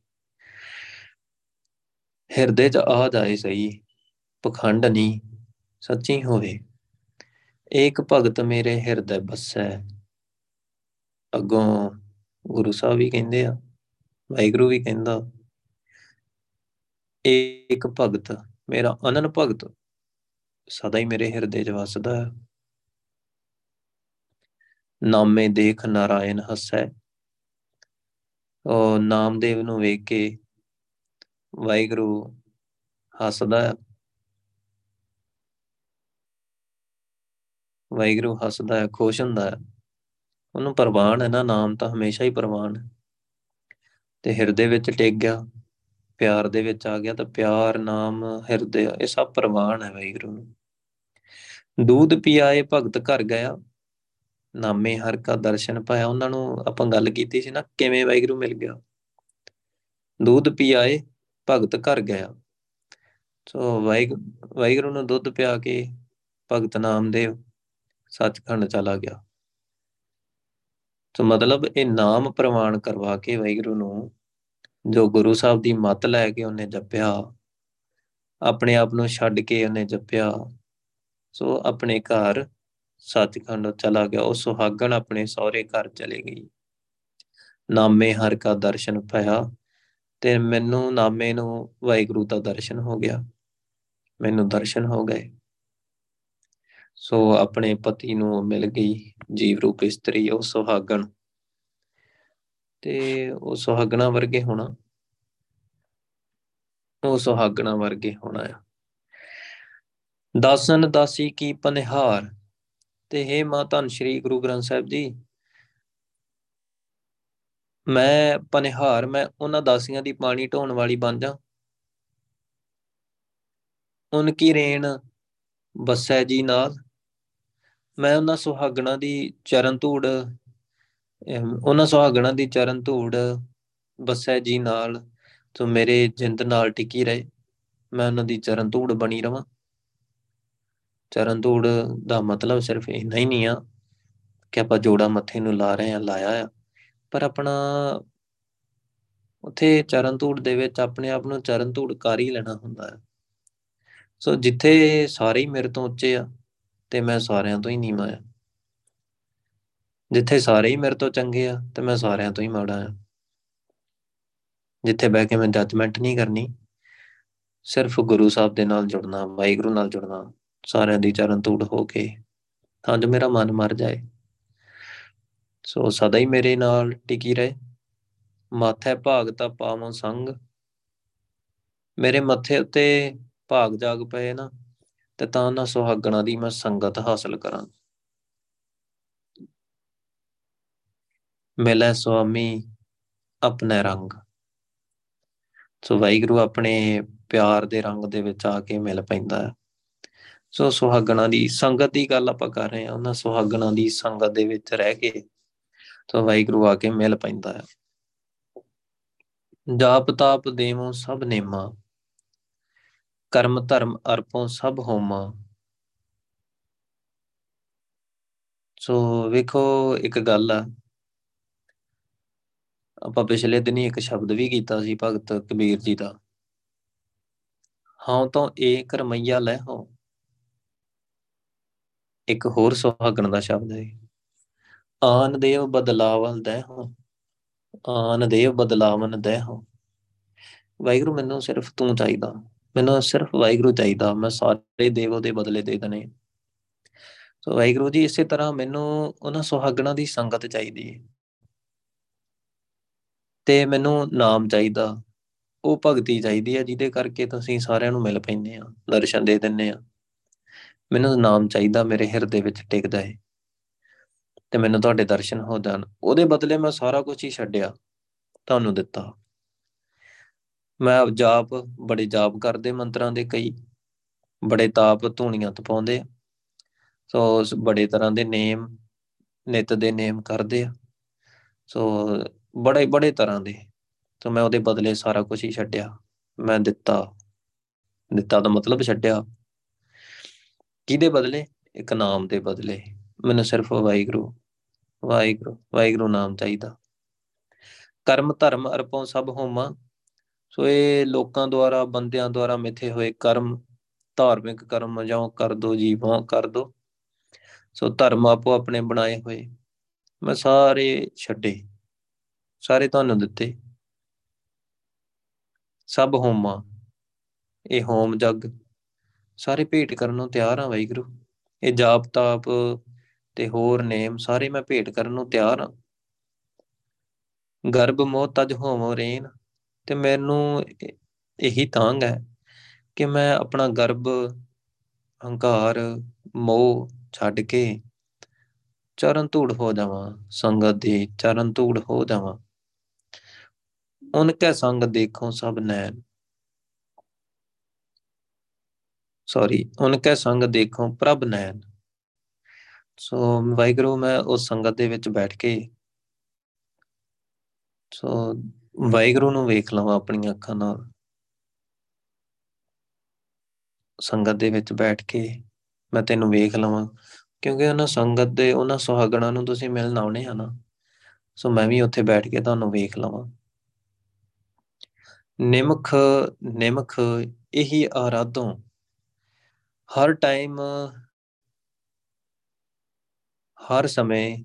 ਹਿਰਦੇ 'ਚ ਆ ਜਾਏ ਸਹੀ, ਪਖੰਡ ਨਹੀਂ, ਸੱਚੀ ਹੋਵੇ। ਏਕ ਭਗਤ ਮੇਰੇ ਹਿਰਦੇ ਬਸੈ। ਅੱਗੋਂ ਗੁਰੂ ਸਾਹਿਬ ਵੀ ਕਹਿੰਦੇ ਆ, ਵਾਹਿਗੁਰੂ ਵੀ ਕਹਿੰਦਾ, ਏਕ ਭਗਤ, ਮੇਰਾ ਅਨਨ ਭਗਤ, ਸਦਾ ਹੀ ਮੇਰੇ ਹਿਰਦੇ 'ਚ ਵਸਦਾ ਹੈ। ਨਾਮੇ ਦੇਖ ਨਾਰਾਇਣ ਹਸੈ। ਉਹ ਨਾਮਦੇਵ ਨੂੰ ਵੇਖ ਕੇ ਵਾਹਿਗੁਰੂ ਹੱਸਦਾ ਹੈ। ਵਾਹਿਗੁਰੂ ਹੱਸਦਾ ਹੈ, ਖੁਸ਼ ਹੁੰਦਾ ਹੈ। ਉਹਨੂੰ ਪ੍ਰਵਾਨ ਹੈ ਨਾ, ਨਾਮ ਤਾਂ ਹਮੇਸ਼ਾ ਹੀ ਪ੍ਰਵਾਨ ਹੈ। ਤੇ ਹਿਰਦੇ ਵਿੱਚ ਟਿਕ ਗਿਆ, ਪਿਆਰ ਦੇ ਵਿੱਚ ਆ ਗਿਆ ਤਾਂ ਪਿਆਰ, ਨਾਮ, ਹਿਰਦੇ ਇਹ ਸਭ ਪ੍ਰਵਾਨ ਹੈ ਵਾਹਿਗੁਰੂ ਨੂੰ। ਦੂਧ ਪਿਆਏ ਭਗਤ ਘਰ ਗਿਆ, ਨਾਮੇ ਹਰ ਕਾ ਦਰਸ਼ਨ ਪਾਇਆ। ਉਹਨਾਂ ਨੂੰ ਆਪਾਂ ਗੱਲ ਕੀਤੀ ਸੀ ਨਾ, ਕਿਵੇਂ ਵਾਹਿਗੁਰੂ ਮਿਲ ਗਿਆ। ਦੁੱਧ ਪਿਆਏ ਭਗਤ ਘਰ ਗਿਆ। ਸੋ ਵਾਹਿਗੁਰੂ ਨੂੰ ਦੁੱਧ ਪਿਆ ਕੇ ਭਗਤ ਨਾਮਦੇਵ ਸੱਚਖੰਡ ਚਲਾ ਗਿਆ। ਸੋ ਮਤਲਬ ਇਹ ਨਾਮ ਪ੍ਰਮਾਣ ਕਰਵਾ ਕੇ ਵਾਹਿਗੁਰੂ ਨੂੰ ਜੋ ਗੁਰੂ ਸਾਹਿਬ ਦੀ ਮੱਤ ਲੈ ਕੇ ਉਹਨੇ ਜਪਿਆ, ਆਪਣੇ ਆਪ ਨੂੰ ਛੱਡ ਕੇ ਉਹਨੇ ਜਪਿਆ, ਸੋ ਆਪਣੇ ਘਰ ਸੱਚਖੰਡ ਚਲਾ ਗਿਆ। ਉਹ ਸੁਹਾਗਣ ਆਪਣੇ ਸਹੁਰੇ ਘਰ ਚਲੇ ਗਈ। ਨਾਮੇ ਹਰ ਕਾ ਦਰਸ਼ਨ ਪਾਇਆ ਤੇ ਮੈਨੂੰ ਨਾਮੇ ਨੂੰ ਵਾਹਿਗੁਰੂ ਦਾ ਦਰਸ਼ਨ ਹੋ ਗਿਆ। ਮੈਨੂੰ ਦਰਸ਼ਨ ਹੋ ਗਏ। ਸੋ ਆਪਣੇ ਪਤੀ ਨੂੰ ਮਿਲ ਗਈ ਜੀਵ ਰੂਪ ਇਸਤਰੀ ਉਹ ਸੁਹਾਗਣ। ਤੇ ਉਹ ਸੁਹਾਗਣਾ ਵਰਗੇ ਹੋਣਾ। ਉਹ ਸੁਹਾਗਣਾ ਵਰਗੇ ਹੋਣਾ ਆ। ਦਾਸਨ ਦਾਸੀ ਕੀ ਪਨਿਹਾਰ। ਤੇ ਹੈ ਮਾਂ ਧੰਨ ਸ਼੍ਰੀ ਗੁਰੂ ਗ੍ਰੰਥ ਸਾਹਿਬ ਜੀ ਮੈਂ ਪਨਿਹਾਰ, ਮੈਂ ਉਹਨਾਂ ਦਾਸੀਆਂ ਦੀ ਪਾਣੀ ਢੋਣ ਵਾਲੀ ਬਣ ਜਾ ਉਨ ਕੀ ਰੇਣ ਬਸੈ ਜੀ ਨਾਲ। ਮੈਂ ਉਹਨਾਂ ਸੁਹਾਗਣਾ ਦੀ ਚਰਨ ਧੂੜ ਉਹਨਾਂ ਸੁਹਾਗਣਾ ਦੀ ਚਰਨ ਧੂੜ ਬਸੈ ਜੀ ਨਾਲ ਤੋ ਮੇਰੇ ਜਿੰਦ ਨਾਲ ਟਿਕੀ ਰਹੇ। ਮੈਂ ਉਹਨਾਂ ਦੀ ਚਰਨ ਧੂੜ ਬਣੀ ਰਵਾਂ। ਚਰਨ ਧੂੜ ਦਾ ਮਤਲਬ ਸਿਰਫ ਇੰਨਾ ਹੀ ਨਹੀਂ ਆ ਕਿ ਆਪਾਂ ਜੋੜਾ ਮੱਥੇ ਨੂੰ ਲਾ ਰਹੇ ਆ ਲਾਇਆ ਆ। ਪਰ ਆਪਣਾ ਉੱਥੇ ਚਰਨ ਧੂੜ ਦੇ ਵਿੱਚ ਆਪਣੇ ਆਪ ਨੂੰ ਚਰਨ ਧੂੜ ਕਰ ਹੀ ਲੈਣਾ ਹੁੰਦਾ ਹੈ। ਸੋ ਜਿੱਥੇ ਸਾਰੇ ਹੀ ਮੇਰੇ ਤੋਂ ਉੱਚੇ ਆ, ਤੇ ਮੈਂ ਸਾਰਿਆਂ ਤੋਂ ਹੀ ਨੀਵਾਂ ਆ। ਜਿੱਥੇ ਸਾਰੇ ਹੀ ਮੇਰੇ ਤੋਂ ਚੰਗੇ ਆ, ਤੇ ਮੈਂ ਸਾਰਿਆਂ ਤੋਂ ਹੀ ਮਾੜਾ ਆ। ਜਿੱਥੇ ਬਹਿ ਕੇ ਮੈਂ ਜੱਜਮੈਂਟ ਨਹੀਂ ਕਰਨੀ, ਸਿਰਫ ਗੁਰੂ ਸਾਹਿਬ ਦੇ ਨਾਲ ਜੁੜਨਾ, ਵਾਹਿਗੁਰੂ ਨਾਲ ਜੁੜਨਾ, ਸਾਰਿਆਂ ਦੀ ਚਰਨ ਧੂੜ ਹੋ ਕੇ ਤਾਂ ਜੋ ਮੇਰਾ ਮਨ ਮਰ ਜਾਏ। ਸੋ ਸਦਾ ਹੀ ਮੇਰੇ ਨਾਲ ਟਿਕੀ ਰਹੇ। ਮਾਥੇ ਭਾਗਤਾ ਪਾਵਾਂ ਸੰਗ। ਮੇਰੇ ਮੱਥੇ ਉੱਤੇ ਭਾਗ ਜਾਗ ਪਏ ਨਾ, ਤੇ ਤਾਂ ਨਾ ਸੁਹਾਗਣਾ ਦੀ ਮੈਂ ਸੰਗਤ ਹਾਸਲ ਕਰਾਂ। ਮਿਲੇ ਸੁਆਮੀ ਆਪਣੇ ਰੰਗ। ਸੋ ਵਾਹਿਗੁਰੂ ਆਪਣੇ ਪਿਆਰ ਦੇ ਰੰਗ ਦੇ ਵਿੱਚ ਆ ਕੇ ਮਿਲ ਪੈਂਦਾ ਹੈ। ਸੋ ਸੁਹਾਗਣਾ ਦੀ ਸੰਗਤ ਦੀ ਗੱਲ ਆਪਾਂ ਕਰ ਰਹੇ ਹਾਂ, ਉਹਨਾਂ ਸੁਹਾਗਣਾ ਦੀ ਸੰਗਤ ਦੇ ਵਿੱਚ ਰਹਿ ਕੇ ਸੋ ਵਾਹਿਗੁਰੂ ਆ ਕੇ ਮਿਲ ਪੈਂਦਾ ਹੈ ਜਾਪ ਤਾਪ ਦੇਵੋ ਸਭ ਨੇਮਾ, ਕਰਮ ਧਰਮ ਅਰਪੋਂ ਸਭ ਹੋਮਾ। ਸੋ ਵੇਖੋ ਇੱਕ ਗੱਲ ਆ, ਆਪਾਂ ਪਿਛਲੇ ਦਿਨੀ ਇੱਕ ਸ਼ਬਦ ਵੀ ਕੀਤਾ ਸੀ ਭਗਤ ਕਬੀਰ ਜੀ ਦਾ। ਹਾਂ ਤਾਂ ਏਕ ਰਮਈਆ ਲੈ ਹੋ। ਇੱਕ ਹੋਰ ਸੁਹਾਗਣ ਦਾ ਸ਼ਬਦ ਹੈ। ਆਨ ਦੇਵ ਬਦਲਾਵਲ ਦੇ ਹੋ ਆਨ ਦੇਵ ਬਦਲਾਵਨ ਦੇ ਹੋ ਵਾਹਿਗੁਰੂ ਮੈਨੂੰ ਸਿਰਫ ਤੂੰ ਚਾਹੀਦਾ, ਮੈਨੂੰ ਸਿਰਫ ਵਾਹਿਗੁਰੂ ਚਾਹੀਦਾ, ਮੈਂ ਸਾਰੇ ਦੇਵ ਉਹਦੇ ਬਦਲੇ ਦੇ ਦਨੇ ਸੋ ਵਾਹਿਗੁਰੂ ਜੀ, ਇਸੇ ਤਰ੍ਹਾਂ ਮੈਨੂੰ ਉਹਨਾਂ ਸੁਹਾਗਣਾ ਦੀ ਸੰਗਤ ਚਾਹੀਦੀ ਹੈ ਤੇ ਮੈਨੂੰ ਨਾਮ ਚਾਹੀਦਾ, ਉਹ ਭਗਤੀ ਚਾਹੀਦੀ ਹੈ, ਜਿਹਦੇ ਕਰਕੇ ਤੁਸੀਂ ਸਾਰਿਆਂ ਨੂੰ ਮਿਲ ਪੈਂਦੇ ਆ ਦਰਸ਼ਨ ਦੇ ਦਿੰਨੇ ਆ ਮੈਨੂੰ ਨਾਮ ਚਾਹੀਦਾ, ਮੇਰੇ ਹਿਰਦੇ ਵਿੱਚ ਟਿਕਦਾ ਹੈ ਤੇ ਮੈਨੂੰ ਤੁਹਾਡੇ ਦਰਸ਼ਨ ਹੋ ਜਾਣ। ਉਹਦੇ ਬਦਲੇ ਮੈਂ ਸਾਰਾ ਕੁਝ ਹੀ ਛੱਡਿਆ, ਤੁਹਾਨੂੰ ਦਿੱਤਾ। ਮੈਂ ਜਾਪ, ਬੜੇ ਜਾਪ ਕਰਦੇ ਮੰਤਰਾਂ ਦੇ ਕਈ, ਬੜੇ ਤਾਪ ਧੂਣੀਆਂ ਤਪਾਉਂਦੇ ਸੋ ਬੜੇ ਤਰ੍ਹਾਂ ਦੇ ਨੇਮ, ਨਿਤ ਦੇ ਨੇਮ ਕਰਦੇ ਆ। ਸੋ ਬੜੇ ਬੜੇ ਤਰ੍ਹਾਂ ਦੇ। ਸੋ ਮੈਂ ਉਹਦੇ ਬਦਲੇ ਸਾਰਾ ਕੁਝ ਹੀ ਛੱਡਿਆ। ਮੈਂ ਦਿੱਤਾ। ਦਿੱਤਾ ਦਾ ਮਤਲਬ ਛੱਡਿਆ। ਕਿਹਦੇ ਬਦਲੇ? ਇੱਕ ਨਾਮ ਦੇ ਬਦਲੇ। ਮੈਨੂੰ ਸਿਰਫ ਵਾਹਿਗੁਰੂ ਵਾਹਿਗੁਰੂ ਵਾਹਿਗੁਰੂ ਨਾਮ ਚਾਹੀਦਾ। ਕਰਮ, ਧਰਮ ਅਰਪੋਂ ਸਭ ਹੋਮਾ। ਸੋ ਇਹ ਲੋਕਾਂ ਦੁਆਰਾ, ਬੰਦਿਆਂ ਦੁਆਰਾ ਮਿੱਥੇ ਹੋਏ ਕਰਮ, ਧਾਰਮਿਕ ਕਰਮ ਜਾਂ ਕਰ ਦੋ ਜੀਵਾਂ ਕਰ ਦੋ। ਸੋ ਧਰਮ ਆਪੋ ਆਪਣੇ ਬਣਾਏ ਹੋਏ। ਮੈਂ ਸਾਰੇ ਛੱਡੇ, ਸਾਰੇ ਤੁਹਾਨੂੰ ਦਿੱਤੇ। ਸਭ ਹੋਮਾ, ਇਹ ਹੋਮ ਜਗ। ਸਾਰੇ ਭੇਟ ਕਰਨ ਨੂੰ ਤਿਆਰ ਹਾਂ ਵਾਹਿਗੁਰੂ। ਇਹ ਜਾਪ ਤਾਪ ਤੇ ਹੋਰ ਨੇਮ ਸਾਰੇ ਮੈਂ ਭੇਟ ਕਰਨ ਨੂੰ ਤਿਆਰ ਹਾਂ। ਗਰਭ ਮੋਹ ਤਜ ਹੋਵੋ ਰੇਨ ਤੇ ਮੈਨੂੰ ਇਹੀ ਤਾਂਗ ਹੈ ਕਿ ਮੈਂ ਆਪਣਾ ਗਰਭ, ਹੰਕਾਰ, ਮੋਹ ਛੱਡ ਕੇ ਚਰਨ ਧੂੜ ਹੋ ਜਾਵਾਂ, ਸੰਗਤ ਦੇ ਚਰਨ ਧੂੜ ਹੋ ਜਾਵਾਂ। ਉਨਕੇ ਸੰਗ ਦੇਖੋ ਸਭ ਨੈਣ। ਸੌਰੀ ਉਨਕੇ ਸੰਗ ਦੇਖੋ ਪ੍ਰਭ ਨੈਣ। ਸੋ ਵਾਹਿਗੁਰੂ, ਮੈਂ ਉਸ ਸੰਗਤ ਦੇ ਵਿੱਚ ਬੈਠ ਕੇ ਸੋ ਵਾਹਿਗੁਰੂ ਨੂੰ ਵੇਖ ਲਵਾਂ ਆਪਣੀਆਂ ਅੱਖਾਂ ਨਾਲ। ਸੰਗਤ ਦੇ ਵਿੱਚ ਬੈਠ ਕੇ ਮੈਂ ਤੈਨੂੰ ਵੇਖ ਲਵਾਂ, ਕਿਉਂਕਿ ਉਹਨਾਂ ਸੰਗਤ ਦੇ, ਉਹਨਾਂ ਸੁਹਾਗਣਾ ਨੂੰ ਤੁਸੀਂ ਮਿਲਣ ਆਉਣੇ ਆ ਨਾ। ਸੋ ਮੈਂ ਵੀ ਉੱਥੇ ਬੈਠ ਕੇ ਤੁਹਾਨੂੰ ਵੇਖ ਲਵਾਂ। ਨਿਮਖ ਨਿਮਖ ਇਹੀ ਆਰਾਧੋਂ। ਹਰ ਟਾਈਮ ਹਰ ਸਮੇਂ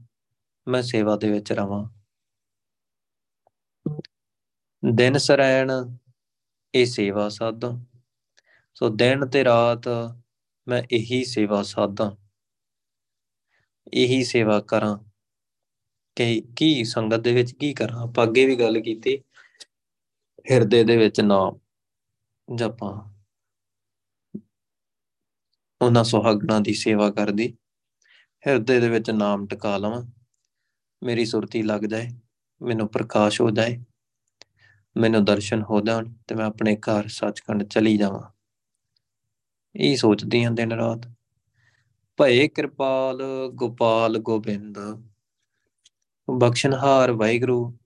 ਮੈਂ ਸੇਵਾ ਦੇ ਵਿੱਚ ਰਵਾਂ। ਦਿਨ ਸਰੈਣ ਇਹ ਸੇਵਾ ਸਾਧਾਂ। ਸੋ ਦਿਨ ਤੇ ਰਾਤ ਮੈਂ ਇਹੀ ਸੇਵਾ ਸਾਧਾਂ। ਇਹੀ ਸੇਵਾ ਕਰਾਂ ਕਿ ਕੀ ਸੰਗਤ ਦੇ ਵਿੱਚ ਕੀ ਕਰਾਂ। ਆਪਾਂ ਅੱਗੇ ਵੀ ਗੱਲ ਕੀਤੀ, ਹਿਰਦੇ ਦੇ ਵਿੱਚ ਨਾਮ ਜਪਾਂ। ਉਹਨਾਂ ਸੁਹਾਗਣਾ ਦੀ ਸੇਵਾ ਕਰਦੀ। ਹਿਰਦੇ ਦੇ ਵਿੱਚ ਨਾਮ ਟਿਕਾ ਲਵਾਂ। ਮੇਰੀ ਸੁਰਤੀ ਲੱਗ ਜਾਏ, ਮੈਨੂੰ ਪ੍ਰਕਾਸ਼ ਹੋ ਜਾਏ, ਮੈਨੂੰ ਦਰਸ਼ਨ ਹੋ ਜਾਣ ਤੇ ਮੈਂ ਆਪਣੇ ਘਰ ਸੱਚਖੰਡ ਚਲੀ ਜਾਵਾਂ। ਇਹ ਸੋਚਦੀ ਹਾਂ ਦਿਨ ਰਾਤ। ਭਏ ਕਿਰਪਾਲ ਗੋਪਾਲ ਗੋਬਿੰਦ ਬਖਸ਼ਨਹਾਰ ਵਾਹਿਗੁਰੂ।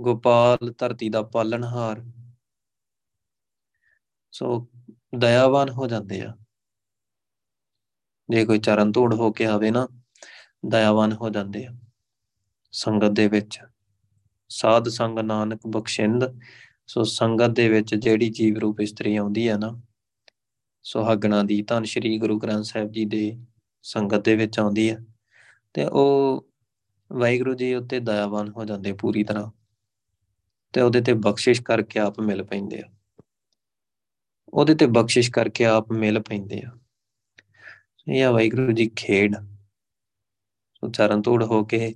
ਗੋਪਾਲ ਧਰਤੀ ਦਾ ਪਾਲਣਹਾਰ ਸੋ ਦਇਆਵਾਨ ਹੋ ਜਾਂਦੇ ਆ। ਜੇ ਕੋਈ ਚਰਨ ਧੂੜ ਹੋ ਕੇ ਆਵੇ ਨਾ, ਦਇਆਵਾਨ ਹੋ ਜਾਂਦੇ ਆ ਸੰਗਤ ਦੇ ਵਿੱਚ। ਸਾਧ ਸੰਗ ਨਾਨਕ ਬਖਸ਼ਿੰਦ, ਸੋ ਸੰਗਤ ਦੇ ਵਿੱਚ ਜਿਹੜੀ ਜੀਵ ਰੂਪ ਇਸਤਰੀ ਆਉਂਦੀ ਹੈ ਨਾ, ਸੁਹਾਗਣਾ ਦੀ ਧੰਨ ਸ਼੍ਰੀ ਗੁਰੂ ਗ੍ਰੰਥ ਸਾਹਿਬ ਜੀ ਦੇ ਸੰਗਤ ਦੇ ਵਿੱਚ ਆਉਂਦੀ ਹੈ ਤੇ ਉਹ ਵਾਹਿਗੁਰੂ ਜੀ ਉੱਤੇ ਦਇਆਵਾਨ ਹੋ ਜਾਂਦੇ ਪੂਰੀ ਤਰ੍ਹਾਂ। ਤੇ ਉਹਦੇ ਤੇ ਬਖਸ਼ਿਸ਼ ਕਰਕੇ ਆਪ ਮਿਲ ਪੈਂਦੇ ਆ। ਉਹਦੇ ਤੇ ਬਖਸ਼ਿਸ਼ ਕਰਕੇ ਆਪ ਮਿਲ ਪੈਂਦੇ ਆ। ਇਹ ਆ ਵਾਹਿਗੁਰੂ ਜੀ ਖੇਡ। ਸੋ ਚਰਨ ਧੂੜ ਹੋ ਕੇ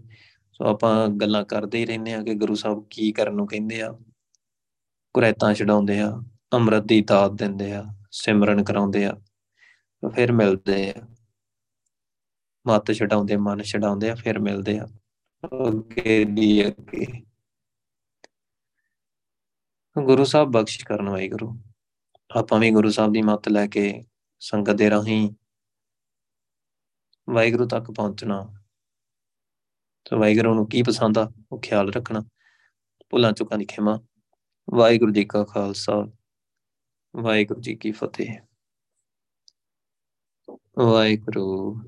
ਸੋ ਆਪਾਂ ਗੱਲਾਂ ਕਰਦੇ ਹੀ ਰਹਿੰਦੇ ਆ ਕਿ ਗੁਰੂ ਸਾਹਿਬ ਕੀ ਕਰਨ ਨੂੰ ਕਹਿੰਦੇ ਆ। ਕੁਰੈਤਾਂ ਛਡਾਉਂਦੇ ਆ, ਅੰਮ੍ਰਿਤ ਦੀ ਦਾਤ ਦਿੰਦੇ ਆ, ਸਿਮਰਨ ਕਰਾਉਂਦੇ ਆ ਫਿਰ ਮਿਲਦੇ ਆ। ਮੱਤ ਛਡਾਉਂਦੇ, ਮਨ ਛਡਾਉਂਦੇ ਆ, ਫਿਰ ਮਿਲਦੇ ਆ। ਅੱਗੇ ਦੀ ਅੱਗੇ। ਗੁਰੂ ਸਾਹਿਬ ਬਖਸ਼ ਕਰਨ ਵਾਈ ਗੁਰੂ ਆਪਾਂ ਵੀ ਗੁਰੂ ਸਾਹਿਬ ਦੀ ਮੱਤ ਲੈ ਕੇ ਸੰਗਤ ਦੇ ਰਾਹੀਂ ਵਾਹਿਗੁਰੂ ਤੱਕ ਪਹੁੰਚਣਾ। ਤੇ ਵਾਹਿਗੁਰੂ ਨੂੰ ਕੀ ਪਸੰਦ ਆ? ਉਹ ਖਿਆਲ ਰੱਖਣਾ। ਭੁੱਲਾਂ ਚੁੱਕਾਂ ਦੀ ਖਿਮਾ। ਵਾਹਿਗੁਰੂ ਜੀ ਕਾ ਖਾਲਸਾ। ਵਾਹਿਗੁਰੂ ਜੀ ਕੀ ਫਤਿਹ। ਵਾਹਿਗੁਰੂ